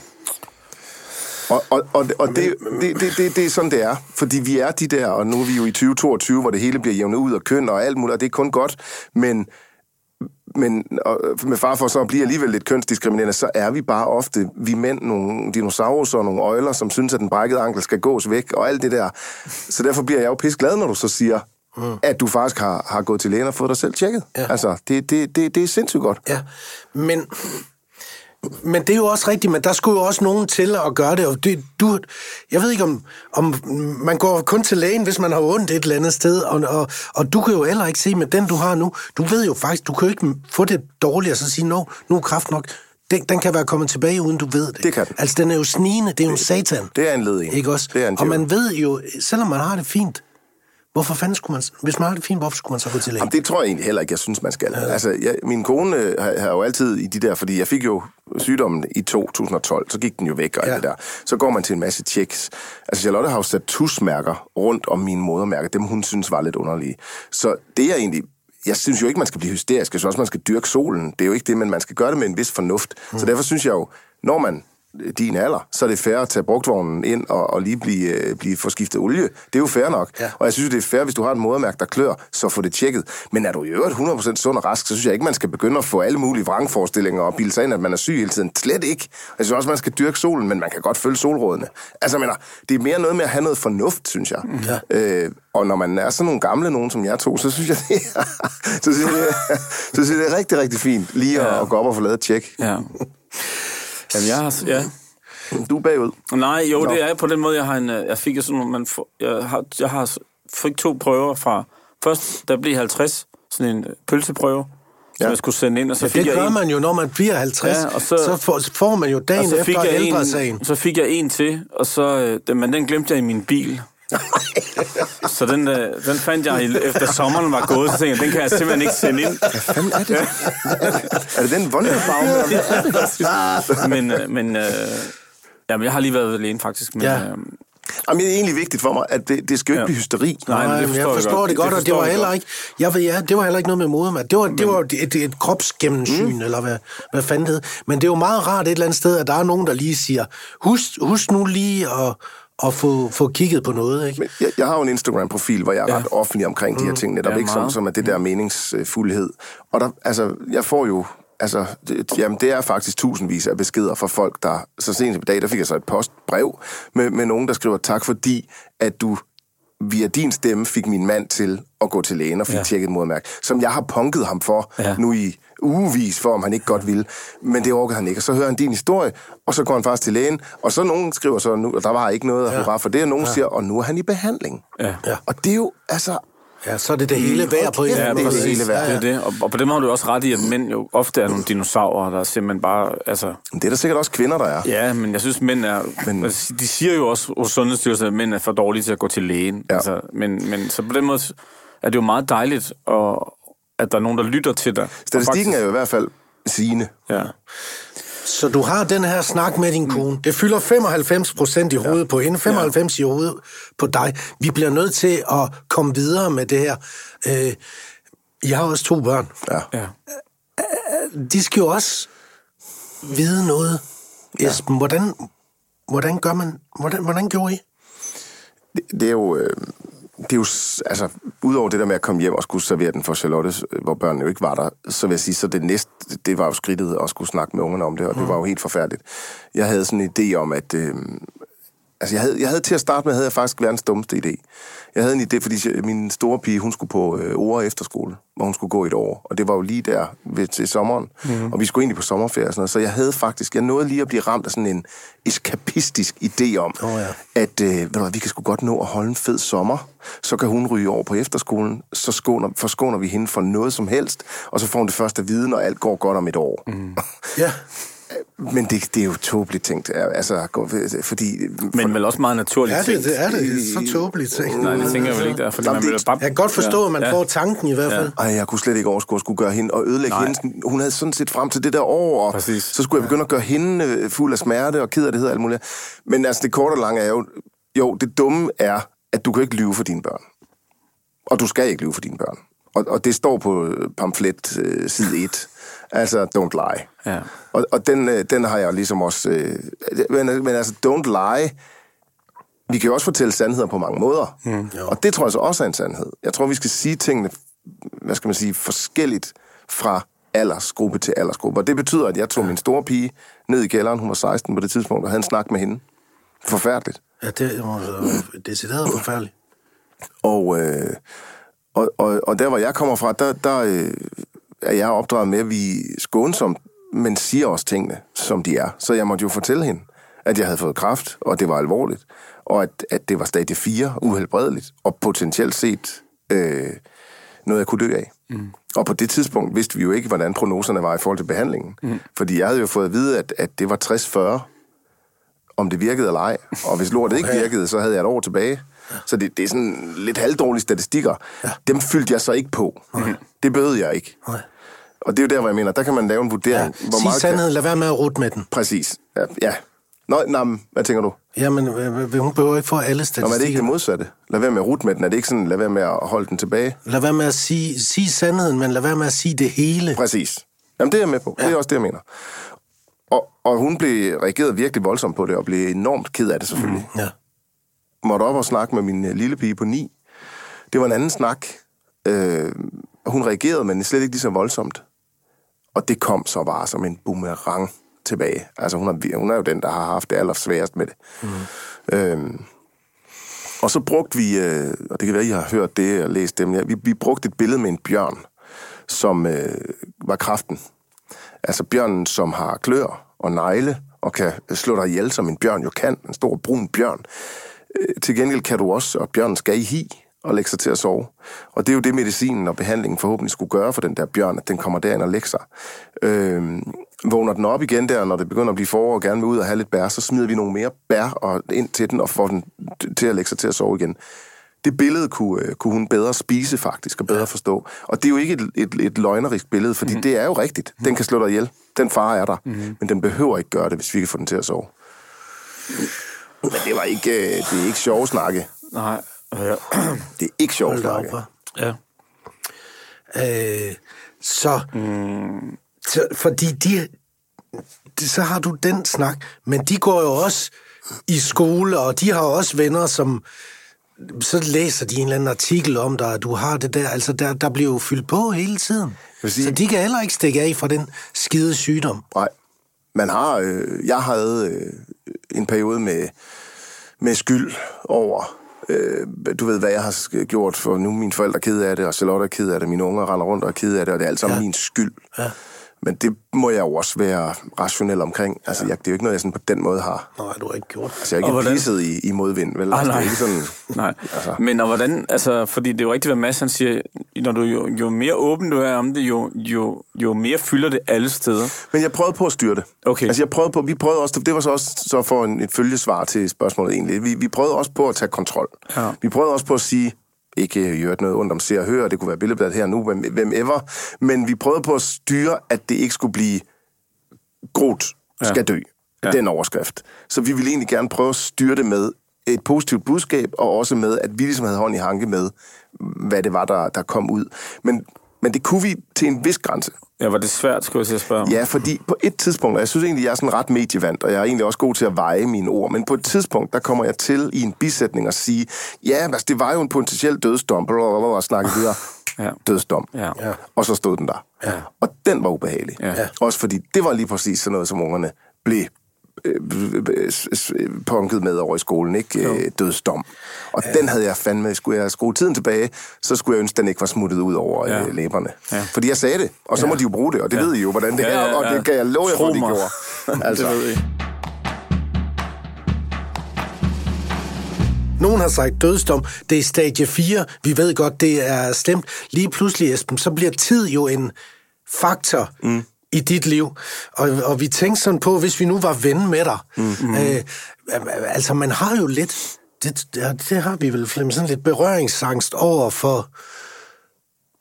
Og, og, og, og det, det, det, det, det er sådan, det er. Fordi vi er de der, og nu er vi jo i 2022, hvor det hele bliver jævnet ud af køn og alt muligt, og det er kun godt. Men, men og med far for så at blive alligevel lidt kønsdiskriminerende, så er vi bare ofte, vi mænd, nogle dinosaurer og nogle øjler, som synes, at den brækkede ankel skal gås væk, og alt det der. Så derfor bliver jeg jo pisse glad, når du så siger, mm. at du faktisk har, har gået til lægen og fået dig selv tjekket. Ja. Altså, det, det, det, det er sindssygt godt. Ja, men men det er jo også rigtigt, men der skulle jo også nogen til at gøre det. Og det, du, jeg ved ikke, om, om man går kun til lægen, hvis man har ondt et eller andet sted, og, og, og du kan jo heller ikke se med den, du har nu. Du ved jo faktisk, du kan jo ikke få det dårligt og så sige, no, nu er kraft nok. Den, den kan være kommet tilbage, uden du ved det. Det kan den. Altså, den er jo snigende. Det er jo en satan. Det er en ledning. Ikke også? Det er en og man ved jo, selvom man har det fint, Hvorfor fanden skulle man, hvis man har det fint, hvorfor skulle man så gå til læge? Jamen, det tror jeg egentlig heller ikke, jeg synes, man skal. Ja. Altså, jeg, min kone øh, har, har jo altid i de der, fordi jeg fik jo sygdommen i 2012, så gik den jo væk og ja. det der. Så går man til en masse checks. Altså, Charlotte har jo sat tusmærker rundt om mine modermærker, dem hun synes var lidt underlige. Så det er egentlig jeg synes jo ikke, man skal blive hysterisk. Jeg synes også, man skal dyrke solen. Det er jo ikke det, men man skal gøre det med en vis fornuft. Mm. Så derfor synes jeg jo, når man din alder, så er det fair at tage brugtvognen ind og, og lige blive, øh, blive få skiftet olie. Det er jo fair nok. Ja. Og jeg synes, det er fair, hvis du har et modermærke, der klør, så få det tjekket. Men er du i øvrigt 100% sund og rask, så synes jeg ikke, man skal begynde at få alle mulige vrangforestillinger og bilde sig ind, at man er syg hele tiden. Slet ikke. Jeg synes også, man skal dyrke solen, men man kan godt følge solrådene. Altså, mener, det er mere noget med at have noget fornuft, synes jeg. Ja. Øh, og når man er sådan nogle gamle nogen som jeg to, så synes jeg, det er, så synes jeg, det er, så synes jeg, det er rigtig, rigtig fint lige at, ja. at gå op og få lavet et tjek. Ja. Jamen, jeg har... Ja. Du er bagud. Nej, jo, Nå. det er på den måde, jeg har en... øh, Jeg fik sådan, man får, jeg har, jeg har fik to prøver fra... Først, der blev 50, sådan en øh, pølseprøve, som Ja. jeg skulle sende ind, og så Ja, fik det jeg gør en, man jo, når man bliver 50. Ja, og og så- så, får, får man jo og dagen så fik efter jeg ældresagen. en, så fik jeg en til, og så, øh, den, men den glemte jeg i min bil. så den, øh, den fandt jeg efter sommeren var gået, så tænkte jeg, den kan jeg simpelthen ikke sende ind. Fanden er det? er det den Wunderbaum? Men, øh, men øh, jamen, jeg har lige været ved lægen faktisk, men Ja. øh, Jamen, det er egentlig vigtigt for mig, at det, det skal jo ikke Ja. blive hysteri. Nej, men det men jeg forstår jeg forstår godt. det godt, Det og det forstår var jeg heller ikke, jeg ved, ja, det var heller ikke noget med modermad. Det var, det var et, et kropsgennemsyn, mm. eller hvad, hvad fanden det hed. Men det er jo meget rart et eller andet sted, at der er nogen, der lige siger, husk, husk nu lige at, at få, få kigget på noget, ikke? Men jeg, jeg har jo en Instagram-profil, hvor jeg er Ja. ret offentlig omkring de her ting, netop Ja, ikke som, som er det der meningsfuldhed. Og der, altså, jeg får jo, altså, det, jamen, det er faktisk tusindvis af beskeder fra folk, der, så sent i dag, der fik jeg så et postbrev med, med nogen, der skriver, tak fordi, at du via din stemme fik min mand til at gå til lægen og fik ja. Tjekket et modermærke, som jeg har punket ham for. Ja. nu i ugevis, for om han ikke godt ville. Men det orkede han ikke. Og så hører han din historie, og så går han faktisk til lægen. Og så nogen skriver så, nu, og der var ikke noget at hurra for det, og nogen ja. siger, og nu er han i behandling. Ja. Ja. Og det er jo, altså... Ja, så er det det hele værd på en Ja, eller anden det måde. det hele værd. Det er det. Og, og på den måde har du også ret i, at mænd jo ofte er nogle dinosaurer, der simpelthen bare... Altså, Det er der sikkert også kvinder, der er. ja, men jeg synes, mænd er... Men- Men, altså, de siger jo også hos Sundhedsstyrelsen, at mænd er for dårlige til at gå til lægen. Ja. Altså, men, men så på den måde er det jo meget dejligt, og, at der er nogen, der lytter til dig. Statistikken er jo i hvert fald sigende. Ja. Så du har den her snak med din kone. Det fylder 95 procent i hovedet ja. på hende, 95 ja. i hovedet på dig. Vi bliver nødt til at komme videre med det her. Øh, jeg har også to børn. Ja. ja. De skal jo også vide noget. Esben, hvordan, hvordan gør man... Hvordan, hvordan gjorde I? Det, det er jo... Øh, det er jo, altså, udover det der med at komme hjem og skulle servere den for Charlotte, hvor børnene jo ikke var der, så vil jeg sige, så det næste, det var jo skridtet at skulle snakke med ungerne om det, og det var jo helt forfærdeligt. Jeg havde sådan en idé om, at, øh, Altså, jeg havde, jeg havde til at starte med, havde jeg faktisk verdens dummeste idé. Jeg havde en idé, fordi min store pige, hun skulle på øh, Ore efterskole, hvor hun skulle gå et år. Og det var jo lige der ved, til sommeren. Mm. Og vi skulle egentlig på sommerferie og sådan noget. Så jeg havde faktisk, jeg nåede lige at blive ramt af sådan en eskapistisk idé om, Åh, ja. at øh, ved du, hvad, vi kan sgu godt nå at holde en fed sommer. Så kan hun ryge over på efterskolen. Så skåner, forskåner vi hende for noget som helst. Og så får hun det første at vide, når alt går godt om et år. Mm. Ja. Men det, det er jo tåbeligt tænkt. Altså, fordi... Men vel også meget naturligt Er det, tænkt. det er det. Så tåbeligt ting. Nej, det tænker jeg vel ikke, der er, fordi Jamen, man det- bare... Jeg kan godt forstå, at man Ja. får tanken i hvert fald. Ej, jeg kunne slet ikke overskue at skulle gøre hende og ødelægge Nej. hende. Hun havde sådan set frem til det der år, og Præcis. så skulle jeg begynde at gøre hende øh, fuld af smerte og ked af det hedder alt muligt. Men altså, det korte og lange er jo, jo, det dumme er, at du kan ikke lyve for dine børn. Og du skal ikke lyve for dine børn. Og, og det står på øh, pamflet øh, side 1. Altså, don't lie. Ja. Og, og den, øh, den har jeg ligesom også... Øh, men, men altså, don't lie... Vi kan jo også fortælle sandheder på mange måder. Mm, og det tror jeg så også er en sandhed. Jeg tror, vi skal sige tingene, hvad skal man sige, forskelligt fra aldersgruppe til aldersgruppe. Og det betyder, at jeg tog min store pige ned i kælderen, hun var 16 på det tidspunkt, og havde en snak med hende. Forfærdeligt. Ja, det er jo decideret forfærdeligt. Og, øh, og, og, og der, hvor jeg kommer fra, der, der øh, er jeg opdraget med, at vi er skånsomt, men siger også tingene, som de er. Så jeg måtte jo fortælle hende, at jeg havde fået kræft, og det var alvorligt, og at, at det var stadie 4, uhelbredeligt, og potentielt set øh, noget, jeg kunne dø af. Mm. Og på det tidspunkt vidste vi jo ikke, hvordan prognoserne var i forhold til behandlingen. Mm. Fordi jeg havde jo fået at vide, at, at det var 60-40, om det virkede eller ej. Og hvis lortet ikke virkede, så havde jeg et år tilbage. Så det, det er sådan lidt halvdårlige statistikker. Dem fyldte jeg så ikke på. Det bøvede jeg ikke. Nej. Og det er jo der, hvor jeg mener, der kan man lave en Ja. vurdering. Sig sandheden, lad være med at rute med den. Præcis. Ja. ja. Nå, men hvad tænker du? Jamen, øh, hun behøver ikke få alle Nå, men er det ikke statistikker. det modsatte? Lad være med at rute med den. Er det ikke sådan, lad være med at holde den tilbage? Lad være med at sige, sige sandheden, men lad være med at sige det hele. Præcis. Jamen, det er jeg med på. Ja. Det er også det, jeg mener. Og, og hun blev reageret virkelig voldsomt på det, og blev enormt ked af det selvfølgelig. Ja. måtte op og snakke med min øh, lille pige på 9. Det var en anden snak. Øh, hun reagerede, men slet ikke lige så voldsomt. Og det kom så bare som en boomerang tilbage. Altså, hun er, hun er jo den, der har haft det allersværest med det. Mm. Øh, og så brugte vi, øh, og det kan være, I har hørt det og læst det, men ja, vi, vi brugte et billede med en bjørn, som øh, var kraften. Altså bjørnen, som har klør og negle, og kan slå dig ihjel, som en bjørn jo kan. En stor brun bjørn. Øh, Til gengæld kan du også, og bjørnen skal i hi og lægge sig til at sove. Og det er jo det, medicinen og behandlingen forhåbentlig skulle gøre for den der bjørn, at den kommer derind og lægger sig. Øh, vågner den op igen der, når det begynder at blive forår og gerne vil ud og have lidt bær, så smider vi nogle mere bær og ind til den og får den til at lægge sig til at sove igen. Det billede kunne, øh, kunne hun bedre spise faktisk, og bedre ja. forstå. Og det er jo ikke et, et, et løgnerisk billede, fordi mm-hmm. det er jo rigtigt. Den kan slå dig ihjel. Den fare er der. Mm-hmm. Men den behøver ikke gøre det, hvis vi kan få den til at sove. Men det var ikke, øh, det er ikke sjov snakke. Nej. Ja. Det er ikke sjov Hold da op, snakke. hva'? ja. Øh, så, mm. så, fordi de, de, så har du den snak, men de går jo også i skole, og de har også venner, som så læser de en eller anden artikel om dig, at du har det der, altså der, der bliver jo fyldt på hele tiden. vil sige- Så de kan heller ikke stikke af fra den skide sygdom. Nej. Man har, øh, jeg havde øh, en periode med, med skyld over, øh, du ved, hvad jeg har gjort, for nu er mine forældre kede af det, og Charlotte er ked af det, mine unger render rundt og er kede af det, og det er alt sammen ja. min skyld. Ja. Men det må jeg jo også være rationel omkring. Altså, jeg, det er jo ikke noget, jeg sådan på den måde har. Nej, du har ikke gjort. Altså, jeg er ikke hvordan- pisset i, i modvind, vel? Ah, altså, det er nej. ikke sådan... Nej, altså. men og hvordan, altså, fordi det er jo rigtigt, hvad Mads han siger, når du jo, jo mere åben du er om det, jo, jo, jo mere fylder det alle steder. Men jeg prøvede på at styre det. Okay. Altså, jeg prøvede på, vi prøvede også, det var så også så for en, et følgesvar til spørgsmålet egentlig. Vi, vi prøvede også på at tage kontrol. Ja. Vi prøvede også på at sige, ikke gjort noget ondt om se og høre, det kunne være billedbladet her nu, hvem, hvem ever, men vi prøvede på at styre, at det ikke skulle blive Groth skal Ja. dø. Ja. Den overskrift. Så vi ville egentlig gerne prøve at styre det med et positivt budskab, og også med, at vi ligesom havde hånd i hanke med, hvad det var, der, der kom ud. Men, men det kunne vi til en vis grænse. Ja, var det svært, skulle jeg til at spørge om. Ja, fordi på et tidspunkt, og jeg synes egentlig, jeg er sådan ret medievant, og jeg er egentlig også god til at veje mine ord, men på et tidspunkt, der kommer jeg til i en bisætning at sige, ja, altså, det var jo en potentiel dødsdom, og snakke videre. Ja. Dødsdom. Ja. Og så stod den der. Ja. Og den var ubehagelig. Ja. Også fordi det var lige præcis sådan noget, som ungerne blev punket med over i skolen, ikke? Øh, dødsdom. Og ja. den havde jeg fandme, skulle jeg skrue tiden tilbage, så skulle jeg ønske, den ikke var smuttet ud over Ja. ja. øh, læberne. Ja. Ja. Fordi jeg sagde det, og så ja. må de jo bruge det, og det ja. ved I jo, hvordan det Ja, er, ja, og ja. det kan jeg love jer, for, de gjorde. altså, Det ved I. Nogen har sagt dødsdom, det er stadie 4, vi ved godt, det er slemt. Lige pludselig, Esben, så bliver tid jo en faktor mm. I dit liv. Og, og vi tænkte sådan på, hvis vi nu var ven med dig. Mm. Øh, altså, man har jo lidt, det, det har vi vel, sådan lidt berøringsangst over for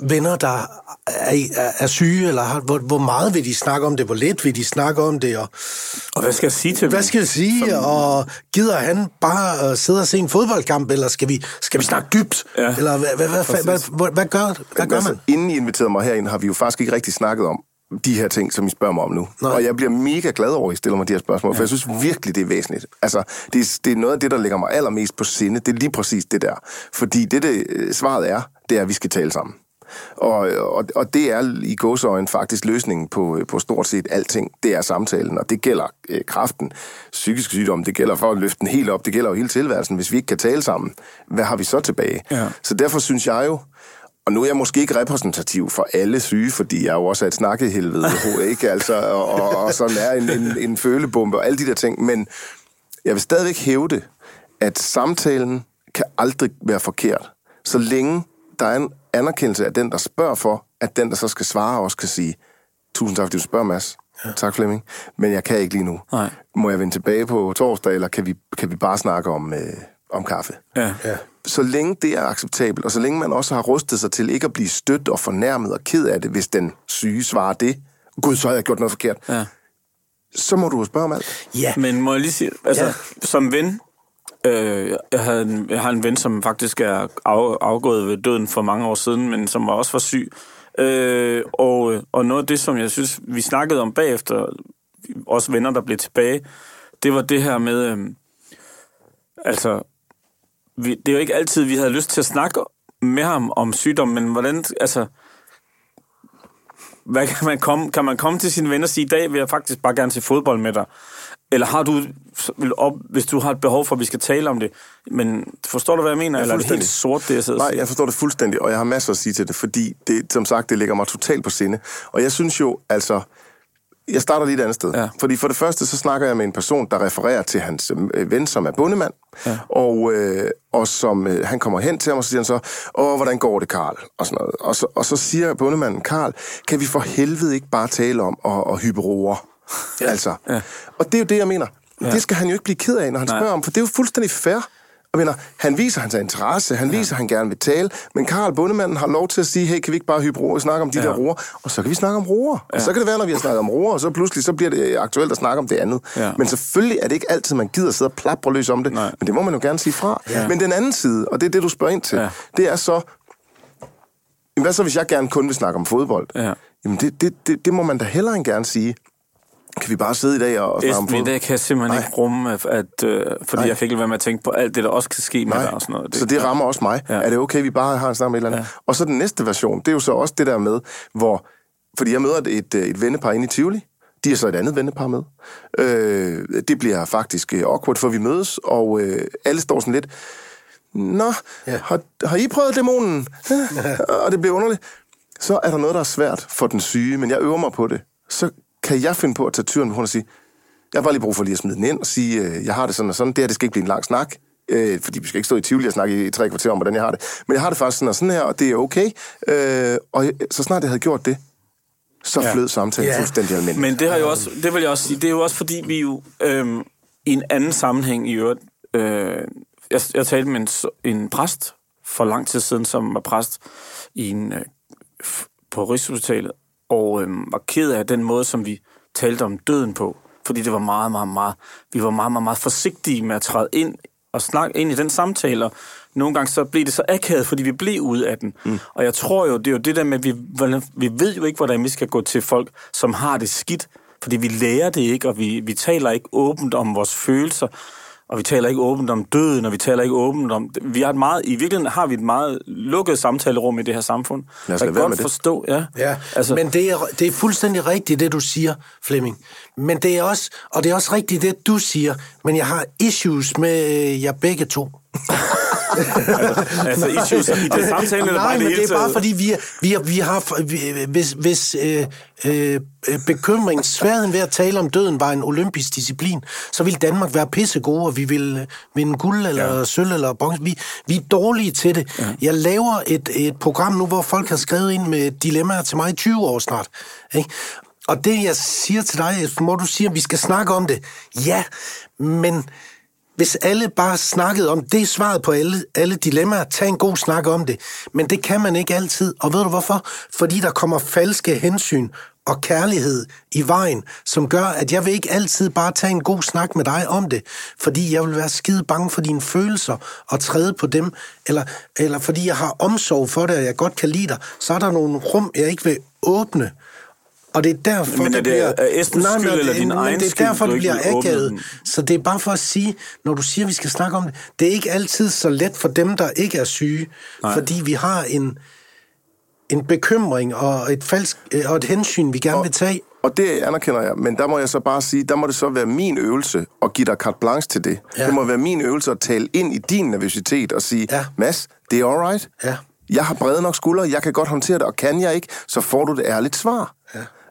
venner, der er, er, er syge, eller har, hvor, hvor meget vil de snakke om det, hvor lidt vil de snakke om det, og Og hvad skal jeg sige til dem? hvad skal jeg sige? Som... Og gider han bare uh, sidde og se en fodboldkamp, eller skal vi, skal vi snakke dybt? Ja. Eller hvad, hvad, hvad, hvad, hvad, hvad, gør, hvad gør altså, man? inden I inviterede mig herind, har vi jo faktisk ikke rigtig snakket om de her ting, som I spørger mig om nu. Nej. Og jeg bliver mega glad over, at I stiller mig de her spørgsmål, ja. for jeg synes virkelig, det er væsentligt. Altså, det er, det er noget af det, der ligger mig allermest på sinde. Det er lige præcis det der. Fordi det, det øh, svaret er, det er, at vi skal tale sammen. Og, og, og det er i gåsøjne faktisk løsningen på, på stort set alting. Det er samtalen, og det gælder øh, kraften, psykisk sygdom, det gælder for at løfte den helt op, det gælder jo hele tilværelsen. Hvis vi ikke kan tale sammen, hvad har vi så tilbage? Ja. Så derfor synes jeg jo, og nu er jeg måske ikke repræsentativ for alle syge, fordi jeg er jo også er et snakkehelvede, ikke? Altså, og, og, sådan er en, en, en følebombe og alle de der ting. Men jeg vil stadigvæk hæve det, at samtalen kan aldrig være forkert, så længe der er en anerkendelse af den, der spørger for, at den, der så skal svare, også kan sige, tusind tak, fordi du spørger, Mads. Ja. Tak, Flemming. Men jeg kan ikke lige nu. Nej. Må jeg vende tilbage på torsdag, eller kan vi, kan vi bare snakke om, øh, om kaffe? Ja. Ja. så længe det er acceptabelt, og så længe man også har rustet sig til ikke at blive stødt og fornærmet og ked af det, hvis den syge svarer det, gud, så har jeg gjort noget forkert, ja. så må du jo spørge om alt. Ja, Men må jeg lige sige, altså, Ja. ja. som ven, øh, jeg, havde en, jeg har en ven, som faktisk er af, afgået ved døden for mange år siden, men som også var syg. Øh, og, og noget af det, som jeg synes, vi snakkede om bagefter, også venner, der blev tilbage, det var det her med, øh, altså, vi, det er jo ikke altid, vi havde lyst til at snakke med ham om sygdom, men hvordan, altså, hvad kan man komme, kan man komme til sine venner og sige, i dag vil jeg faktisk bare gerne se fodbold med dig? Eller har du, vil op, hvis du har et behov for, at vi skal tale om det, men forstår du, hvad jeg mener? Eller er det helt fuldstændig. sort, det jeg sidder Nej, jeg forstår det fuldstændig, og jeg har masser at sige til det, fordi det, som sagt, det ligger mig totalt på sinde. Og jeg synes jo, altså, jeg starter lige et andet sted. Ja. Fordi for det første, så snakker jeg med en person, der refererer til hans øh, ven, som er bondemand. Ja. Og, øh, og som øh, han kommer hen til ham, og så siger han så, åh, hvordan går det, Karl? Og, sådan noget. Og, så, og så siger bondemanden, Karl, kan vi for helvede ikke bare tale om at, at hyppe roer? Ja. Altså. Ja. Og det er jo det, jeg mener. Ja. Det skal han jo ikke blive ked af, når han Nej. spørger om, for det er jo fuldstændig fair. Jeg mener, han viser hans interesse, han viser, at han gerne vil tale, men Karl Bundemanden har lov til at sige, hey, kan vi ikke bare hyppe roer og snakke om de ja. der roer? Og så kan vi snakke om roer. Ja. Og så kan det være, når vi har snakket om roer, og så pludselig så bliver det aktuelt at snakke om det andet. Ja. Men selvfølgelig er det ikke altid, man gider sidde og plapre løs om det, Nej. men det må man jo gerne sige fra. Ja. Men den anden side, og det er det, du spørger ind til, Ja. det er så, hvad så, hvis jeg gerne kun vil snakke om fodbold? Ja. Jamen, det, det, det, det må man da hellere end gerne sige. Kan vi bare sidde i dag og snakke om i fodbold? dag kan jeg simpelthen Nej. ikke rumme, at, at, øh, fordi Nej. jeg kan ikke være med at tænke på alt det, der også kan ske med Nej, dig og sådan noget. så det rammer også mig. Ja. Ja. Er det okay, vi bare har en snak med et eller andet? Ja. Ja. Og så den næste version, det er jo så også det der med, hvor... Fordi jeg møder et, et vennepar inde i Tivoli. De er så et andet vennepar med. Øh, det bliver faktisk øh, awkward, for vi mødes, og øh, alle står sådan lidt... Nå, Ja. ja. har, har I prøvet dæmonen? og det bliver underligt. Så er der noget, der er svært for den syge, men jeg øver mig på det. Så kan jeg finde på at tage tyren ved hånden og sige, jeg har bare lige brug for lige at smide den ind og sige, øh, jeg har det sådan og sådan. Det her, det skal ikke blive en lang snak. Øh, fordi vi skal ikke stå i Tivoli og snakke i tre kvarter om, hvordan jeg har det. Men jeg har det faktisk sådan og sådan her, og det er okay. Øh, og jeg- så snart jeg havde gjort det, så Ja. flød samtalen Ja. fuldstændig almindeligt. Men det har jo også, det vil jeg også sige, det er jo også fordi, vi jo øhm, i en anden sammenhæng i øvrigt, øh, jeg, jeg talte med en, en præst for lang tid siden, som var præst i en, øh, på Rigshospitalet, og øhm, var ked af den måde, som vi talte om døden på, fordi det var meget, meget, meget, vi var meget, meget, meget forsigtige med at træde ind og snakke ind i den samtale, og nogle gange så blev det så akavet, fordi vi blev ude af den. Mm. Og jeg tror jo, det er jo det der med, at vi, vi ved jo ikke, hvordan vi skal gå til folk, som har det skidt, fordi vi lærer det ikke, og vi, vi taler ikke åbent om vores følelser. Og vi taler ikke åbent om døden, og vi taler ikke åbent om... Vi har et meget, I virkeligheden har vi et meget lukket samtalerum i det her samfund. Lad os jeg kan godt med det. forstå, ja. Ja, Altså, men det er, det er fuldstændig rigtigt, det du siger, Flemming. Men det er også, og det er også rigtigt, det du siger, men jeg har issues med jer begge to. altså issues i det samtale, eller Nej, bare men det det er bare fordi, vi, vi, vi har... Vi, hvis hvis øh, øh, bekymringen, sværheden ved at tale om døden var en olympisk disciplin, så ville Danmark være pissegode, og vi ville øh, vinde guld eller ja. sølv eller bronze. Vi, vi er dårlige til det. Ja. Jeg laver et, et program nu, hvor folk har skrevet ind med dilemmaer til mig i 20 år snart. Ikke? Og det, jeg siger til dig, Esben, hvor du siger, at vi skal snakke om det. Ja, men hvis alle bare snakkede om, det er svaret på alle, alle dilemmaer, tag en god snak om det. Men det kan man ikke altid. Og ved du hvorfor? Fordi der kommer falske hensyn og kærlighed i vejen, som gør, at jeg vil ikke altid bare tage en god snak med dig om det, fordi jeg vil være skide bange for dine følelser og træde på dem, eller, eller fordi jeg har omsorg for det, og jeg godt kan lide dig, så er der nogle rum, jeg ikke vil åbne. Og det er derfor, Men er det- bliver... er Esbens Nej, skyld eller det- din men egen det er skyld, derfor, det bliver akavet. Så det er bare for at sige, når du siger, at vi skal snakke om det, det er ikke altid så let for dem, der ikke er syge, Nej. fordi vi har en, en bekymring og et, falsk, øh, og et hensyn, vi gerne vil tage. Og det anerkender jeg, men der må jeg så bare sige, der må det så være min øvelse at give dig carte blanche til det. Ja. Det må være min øvelse at tale ind i din nervøsitet og sige, Ja. ja. Mads, det er alright. Ja. Jeg har brede nok skuldre, jeg kan godt håndtere det, og kan jeg ikke, så får du det ærligt svar.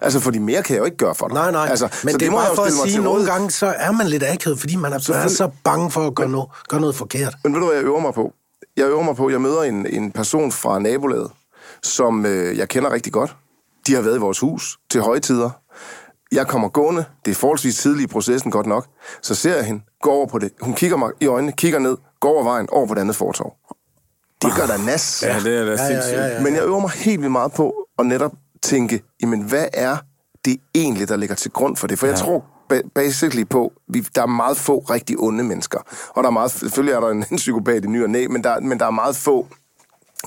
Ja. Altså, fordi mere kan jeg jo ikke gøre for dig. Nej, nej, altså, men så det er må jeg bare for at sige, at nogle gange så er man lidt akavet, fordi man er, er så bange for at gøre, no, gøre noget forkert. Men ved du, hvad jeg øver mig på? Jeg øver mig på, jeg møder en, en person fra nabolaget, som øh, jeg kender rigtig godt. De har været i vores hus til højtider. Jeg kommer gående, det er forholdsvis tidligt i processen godt nok, så ser jeg hende, går over på det. Hun kigger mig i øjnene, kigger ned, går over vejen, over på det andet fortorv. Det gør da nas. Ja, det er da ja, sindssygt. ja, ja. Men jeg øver mig helt vildt meget på at netop tænke, jamen hvad er det egentlig, der ligger til grund for det? For jeg tror ba- basically på, vi, der er meget få rigtig onde mennesker. Og der er meget, selvfølgelig er der en, en psykopat i ny og næ, men der, men der er meget få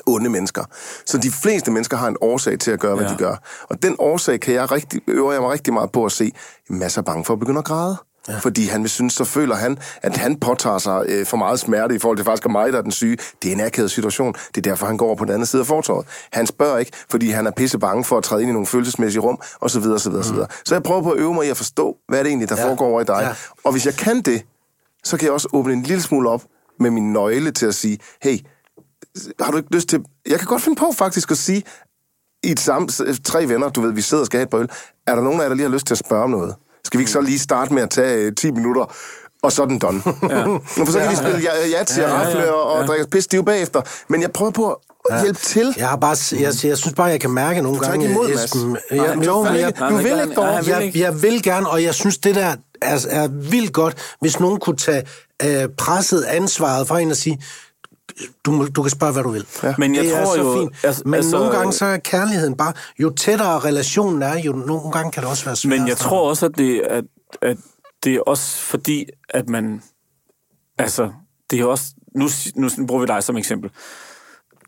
onde mennesker. Så de fleste mennesker har en årsag til at gøre, hvad Ja. de gør. Og den årsag kan jeg rigtig, øver jeg mig rigtig meget på at se. Masser af bange for at begynde at græde. Ja. Fordi han vil synes, så føler han, at han påtager sig øh, for meget smerte i forhold til faktisk mig, der er den syge. Det er en akavet situation. Det er derfor, han går over på den anden side af fortorvet. Han spørger ikke, fordi han er pisse bange for at træde ind i nogle følelsesmæssige rum, og så videre, så videre, mm. så videre. Så jeg prøver på at øve mig i at forstå, hvad er det egentlig, der ja. foregår over i dig. Ja. Og hvis jeg kan det, så kan jeg også åbne en lille smule op med min nøgle til at sige, hey, har du ikke lyst til... Jeg kan godt finde på faktisk at sige, i et samme, tre venner, du ved, vi sidder og skal have et på øl, er der nogen af jer, der lige har lyst til at spørge om noget? Skal vi ikke så lige starte med at tage øh, 10 minutter, og så er den done? Ja. For så kan vi spille ja, ja til ja, ja, ja, og ja. drikke pis stiv bagefter. Men jeg prøver på at hjælpe til. Jeg, har bare, jeg, jeg synes bare, jeg kan mærke nogle tager gange... imod. Esben, jeg, du jo, men jeg, du vil ikke dog. jeg, jeg vil gerne, og jeg synes, det der er, er vildt godt, hvis nogen kunne tage øh, presset ansvaret fra en og sige, du, du kan spørge, hvad du vil. Ja. Men jeg det er tror så jo, Fint. altså- Men altså- nogle gange så er kærligheden bare... Jo tættere relationen er, jo nogle gange kan det også være svært. Men jeg tror også, at det, at, at det er også fordi, at man... Altså, det er også... Nu, nu bruger vi dig som eksempel.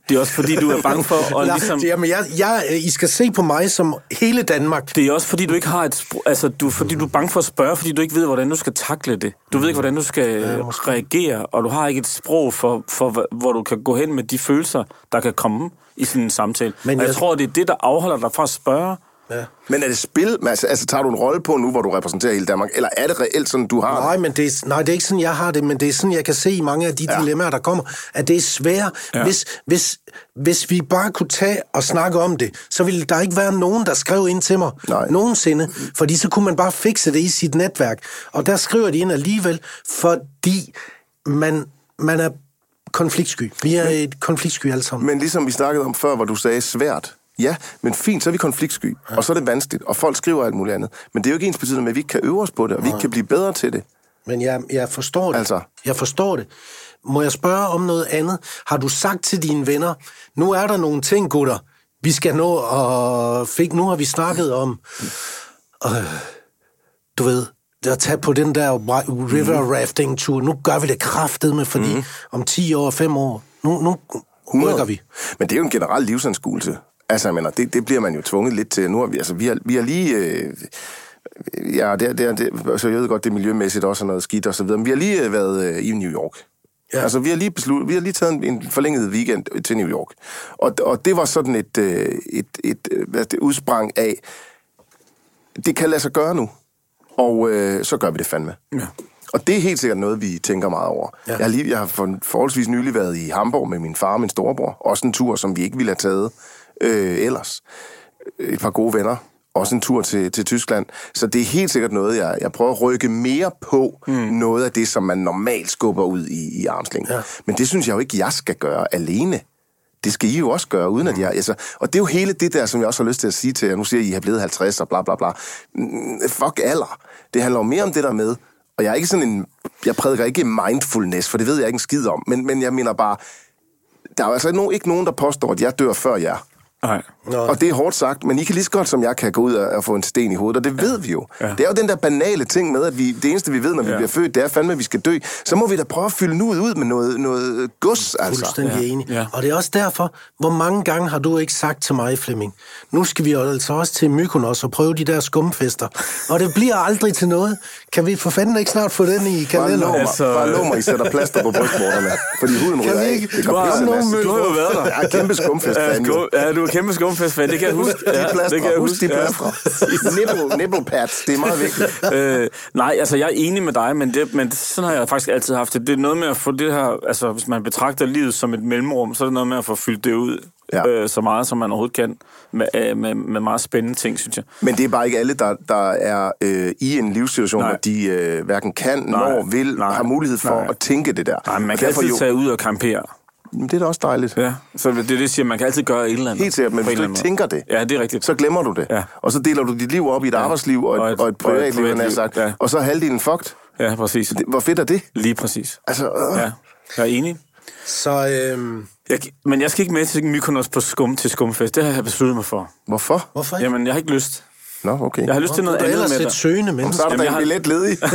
Det er også fordi, du er bange for at Nej, ligesom... Jamen, jeg, jeg, I skal se på mig som hele Danmark. Det er også fordi, du ikke har et... Altså, du, fordi du er bange for at spørge, fordi du ikke ved, hvordan du skal takle det. Du ved ikke, hvordan du skal ja, reagere, og du har ikke et sprog for, for, hvor du kan gå hen med de følelser, der kan komme i sådan en samtale. Men jeg- jeg tror, det er det, der afholder dig fra at spørge. Ja. Men er det spil? Altså, altså, tager du en rolle på nu, hvor du repræsenterer hele Danmark? Eller er det reelt sådan, du har Nej, men det er, nej, det er ikke sådan, jeg har det, men det er sådan, jeg kan se i mange af de ja. dilemmaer, der kommer, at det er svært. Ja. Hvis, hvis, hvis vi bare kunne tage og snakke om det, så ville der ikke være nogen, der skrev ind til mig Nej. nogensinde, fordi så kunne man bare fikse det i sit netværk. Og der skriver de ind alligevel, fordi man, man er konfliktsky. Vi er et konfliktsky alle sammen. Men ligesom vi snakkede om før, hvor du sagde svært. Ja, men fint, så er vi konfliktsky, ja. og så er det vanskeligt, og folk skriver alt muligt andet. Men det er jo ikke ens betydende med, at vi ikke kan øve os på det, og vi ikke kan blive bedre til det. Men jeg, jeg forstår det. Altså. Jeg forstår det. Må jeg spørge om noget andet? Har du sagt til dine venner, nu er der nogle ting, gutter, vi skal nå, og fik, nu har vi snakket om, øh, du ved, at tage på den der ri- river Mhm. rafting tur. Nu gør vi det kraftet med, fordi mm. om 10 år, 5 år, nu, nu rykker vi. Men det er jo en generel livsanskuelse. Altså, mener, det, det bliver man jo tvunget lidt til. Nu har vi, altså, vi har, vi har lige... Øh, ja, det, det, det, så jeg ved godt, det er miljømæssigt også er noget skidt og så videre. Men vi har lige øh, været øh, i New York. Ja. Altså, vi har lige besluttet, vi har lige taget en, en forlænget weekend til New York. Og, og det var sådan et, øh, et, et øh, hvad det udsprang af, det kan lade sig gøre nu. Og øh, så gør vi det fandme. Ja. Og det er helt sikkert noget, vi tænker meget over. Ja. Jeg, har lige, jeg har for, forholdsvis nylig været i Hamburg med min far og min storebror. Også en tur, som vi ikke ville have taget øh, ellers. Et par gode venner. Også en tur til, til Tyskland. Så det er helt sikkert noget, jeg, jeg prøver at rykke mere på. Mm. Noget af det, som man normalt skubber ud i, i armslængde. Ja. Men det synes jeg jo ikke, jeg skal gøre alene. Det skal I jo også gøre, uden at jeg... Altså, og det er jo hele det der, som jeg også har lyst til at sige til jer. Nu siger I, at I har blevet 50 og bla bla bla. Mm, Fuck alder. Det handler jo mere om det der med... Og jeg er ikke sådan en... Jeg prædiker ikke mindfulness, for det ved jeg ikke en skid om. Men, men jeg mener bare... Der er jo altså ikke nogen, ikke nogen, der påstår, at jeg dør før jer. Nej. Nå, Og det er hårdt sagt, men I kan lige så godt som jeg kan gå ud og, og få en sten i hovedet, og det ved vi jo. Ja. Det er jo den der banale ting med, at vi, det eneste vi ved, når vi Ja. bliver født, det er fandme, at vi skal dø. Så må vi da prøve at fylde nuet ud med noget, noget gods, altså. Fuldstændig Ja. enig. Ja. Og det er også derfor, hvor mange gange har du ikke sagt til mig, Flemming, nu skal vi altså også til Mykonos og prøve de der skumfester. Og det bliver aldrig til noget. Kan vi for fanden ikke snart få den i Bare lov kalenderen? mig, Altså- bare lov mig, I sætter plaster på brystvorterne, fordi huden ryger af. Det Du har nogen Du har jo været der. Jeg er kæmpe skumfest Ja, skum, ja, du er kæmpe skumfestfan, det kan jeg huske. De Ja, plaster, det kan jeg husk de huske. ja. Nipple, nipple pads, det er meget vigtigt. øh, nej, altså jeg er enig med dig, men, det, men sådan har jeg faktisk altid haft det. Det er noget med at få det her, altså hvis man betragter livet som et mellemrum, så er det noget med at få fyldt det ud Ja. øh, så meget, som man overhovedet kan, med, øh, med, med meget spændende ting, synes jeg. Men det er bare ikke alle, der, der er øh, i en livssituation, Nej. hvor de øh, hverken kan, Nej. når, vil, Nej. har mulighed for Nej. at tænke det der. Nej, man Og kan altid tage ud og campere. Men det er da også dejligt. Ja, så det er det, siger, man kan altid gøre et eller andet. Helt sikkert, men hvis du ikke tænker det. Ja, det er rigtigt. så glemmer du det. Ja. Og så deler du dit liv op i et arbejdsliv og et, og et, og et privatliv, privatliv, han har sagt. ja. Og så er halvdelen fucked. Ja, præcis. Det- Hvor fedt er det? Lige præcis. Altså, øh, Ja, jeg er enig. Så øhm, Jeg, men jeg skal ikke med til Mykonos på skum til skumfest. Det har jeg besluttet mig for. hvorfor? hvorfor ikke? Jamen, jeg har ikke lyst. Nå, okay. Jeg har lyst til noget du er andet ellers med et dig. søgende Så menneske. er der Jamen, da jeg en har- billet ledig.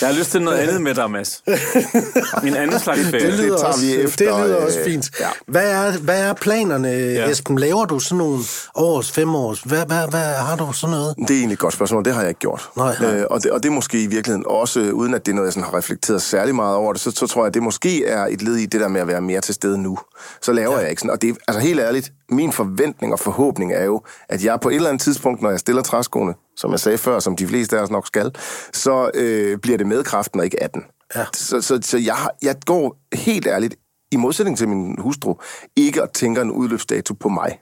Jeg har lyst til noget andet med dig, Mads. En anden slags ferie. Det lyder, det tager også, vi efter, det lyder øh, også fint. ja. Hvad, er, hvad er planerne, Ja. Esben? Laver du sådan nogle års, fem års? Hvad, hvad, hvad har du sådan noget? Det er egentlig et godt spørgsmål, det har jeg ikke gjort. Nej. Øh, og, det, og det er måske i virkeligheden også, øh, uden at det er noget, jeg sådan har reflekteret særlig meget over det, så, så tror jeg, at det måske er et led i det der med at være mere til stede nu. Så laver ja. jeg ikke sådan. Og det er, altså helt ærligt, min forventning og forhåbning er jo, at jeg på et eller andet tidspunkt, når jeg stiller træskoene, som jeg sagde før, som de fleste af os nok skal, så øh, bliver det med kraften og ikke 18. Ja. Så, så, så jeg, jeg går helt ærligt, i modsætning til min hustru, ikke og tænker en udløbsdato på mig.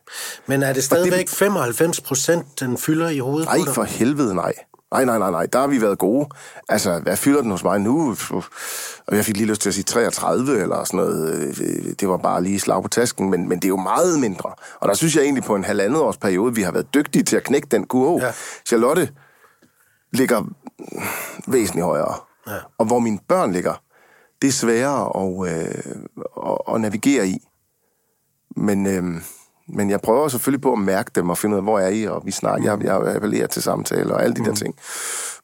Men er det stadigvæk 95 procent, den fylder i hovedet Nej, for helvede nej. Nej, nej, nej, nej. Der har vi været gode. Altså, hvad fylder den hos mig nu? Og jeg fik lige lyst til at sige 33 eller sådan noget. Øh, Det var bare lige slag på tasken, men, men det er jo meget mindre. Og der synes jeg egentlig på en halvandet års periode, vi har været dygtige til at knække den kurve. Ja. Charlotte ligger væsentligt højere. Ja. Og hvor mine børn ligger, det er sværere at, øh, at, at navigere i. Men, øh, men jeg prøver selvfølgelig på at mærke dem og finde ud af, hvor er I, og vi snakker, jeg, jeg appellerer til samtaler og alle de mm. der ting.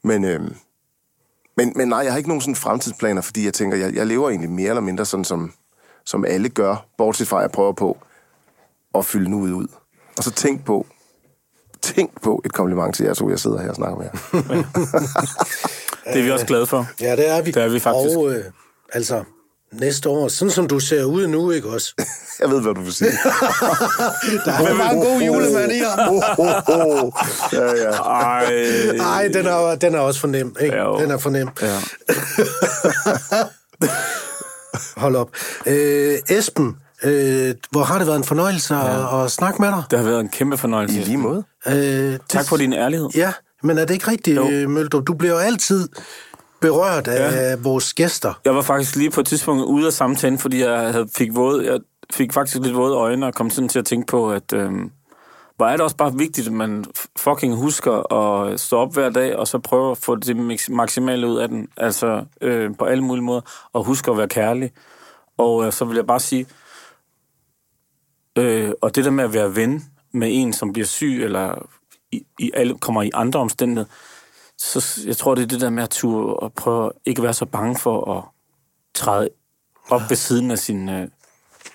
Men, øh, men, men nej, jeg har ikke nogen sådan fremtidsplaner, fordi jeg tænker, jeg, jeg lever egentlig mere eller mindre sådan, som, som alle gør, bortset fra, at jeg prøver på at fylde nuet ud. Og så tænk på, tænk på et kompliment til jer to, jeg sidder her og snakker med jer. Det er vi også glade for. Ja, det er vi. Det er vi faktisk. Og øh, altså, næste år, sådan som du ser ud nu, ikke også? Jeg ved, hvad du vil sige. Der er bare en god julemand i. Oh, oh, oh. Ja, ja. Ej, Nej, den er, den er også for nem, ikke? Ja. Den er for nem. Ja. Hold op. Øh, Esben, øh, hvor har det været en fornøjelse at, at snakke med dig? Det har været en kæmpe fornøjelse. I lige måde. Øh, Tak for din ærlighed. Ja, men er det ikke rigtigt, øh, Møldrup? Du bliver jo altid berørt af ja. vores gæster. Jeg var faktisk lige på et tidspunkt ude af samtalen, fordi jeg havde, fik, våde, jeg fik faktisk lidt våde øjne og kom sådan til at tænke på, at øhm, hvor er det også bare vigtigt, at man fucking husker at stå op hver dag, og så prøve at få det maks- maksimale ud af den, altså øh, på alle mulige måder, og huske at være kærlig. Og øh, så vil jeg bare sige, øh, og det der med at være ven med en, som bliver syg, eller i, i alle, kommer i andre omstændigheder, så jeg tror, det er det der med at turde og prøve at ikke være så bange for at træde op ved siden af sin, øh,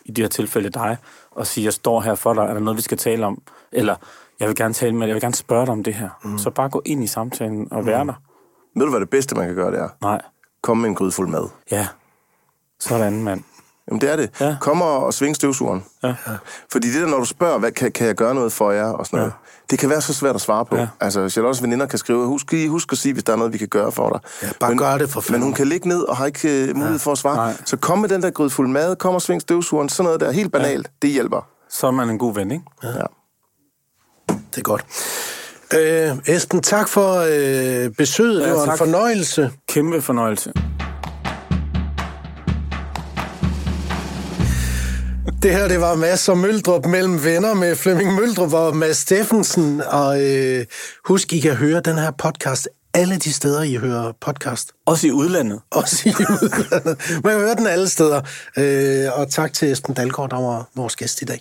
i det her tilfælde dig, og sige, jeg står her for dig, er der noget, vi skal tale om? Eller jeg vil gerne tale med dig, jeg vil gerne spørge dig om det her. Mm. Så bare gå ind i samtalen og være der. Ved du, hvad det bedste, man kan gøre, det er? Nej. Kom med en grydfuld mad. Ja. Sådan, mand. Jamen, det er det. Ja. Kom og, og sving støvsugeren. Ja. Fordi det der, når du spørger, hvad, kan, kan jeg gøre noget for jer, og sådan noget, det kan være så svært at svare på. Ja. Altså, Charlottes veninder kan skrive, husk, husk at sige, hvis der er noget, vi kan gøre for dig. Ja, bare men, gør det for Men fanden. hun kan ligge ned og har ikke uh, mulighed for at svare. Nej. Så kom med den der grydfuld mad, kom og sving støvsugeren, sådan noget der, helt banalt, det hjælper. Så er man en god ven, ikke? Ja. Det er godt. Øh, Esben, tak for øh, besøget. Ja, det var en tak. fornøjelse. Kæmpe fornøjelse. Det her, det var Mads og Møldrup mellem venner med Flemming Møldrup og Mads Steffensen. Og øh, husk, I kan høre den her podcast alle de steder, I hører podcast. Også i udlandet. Også i udlandet. Man kan høre den alle steder. Øh, og tak til Esben Dalgaard, der var vores gæst i dag.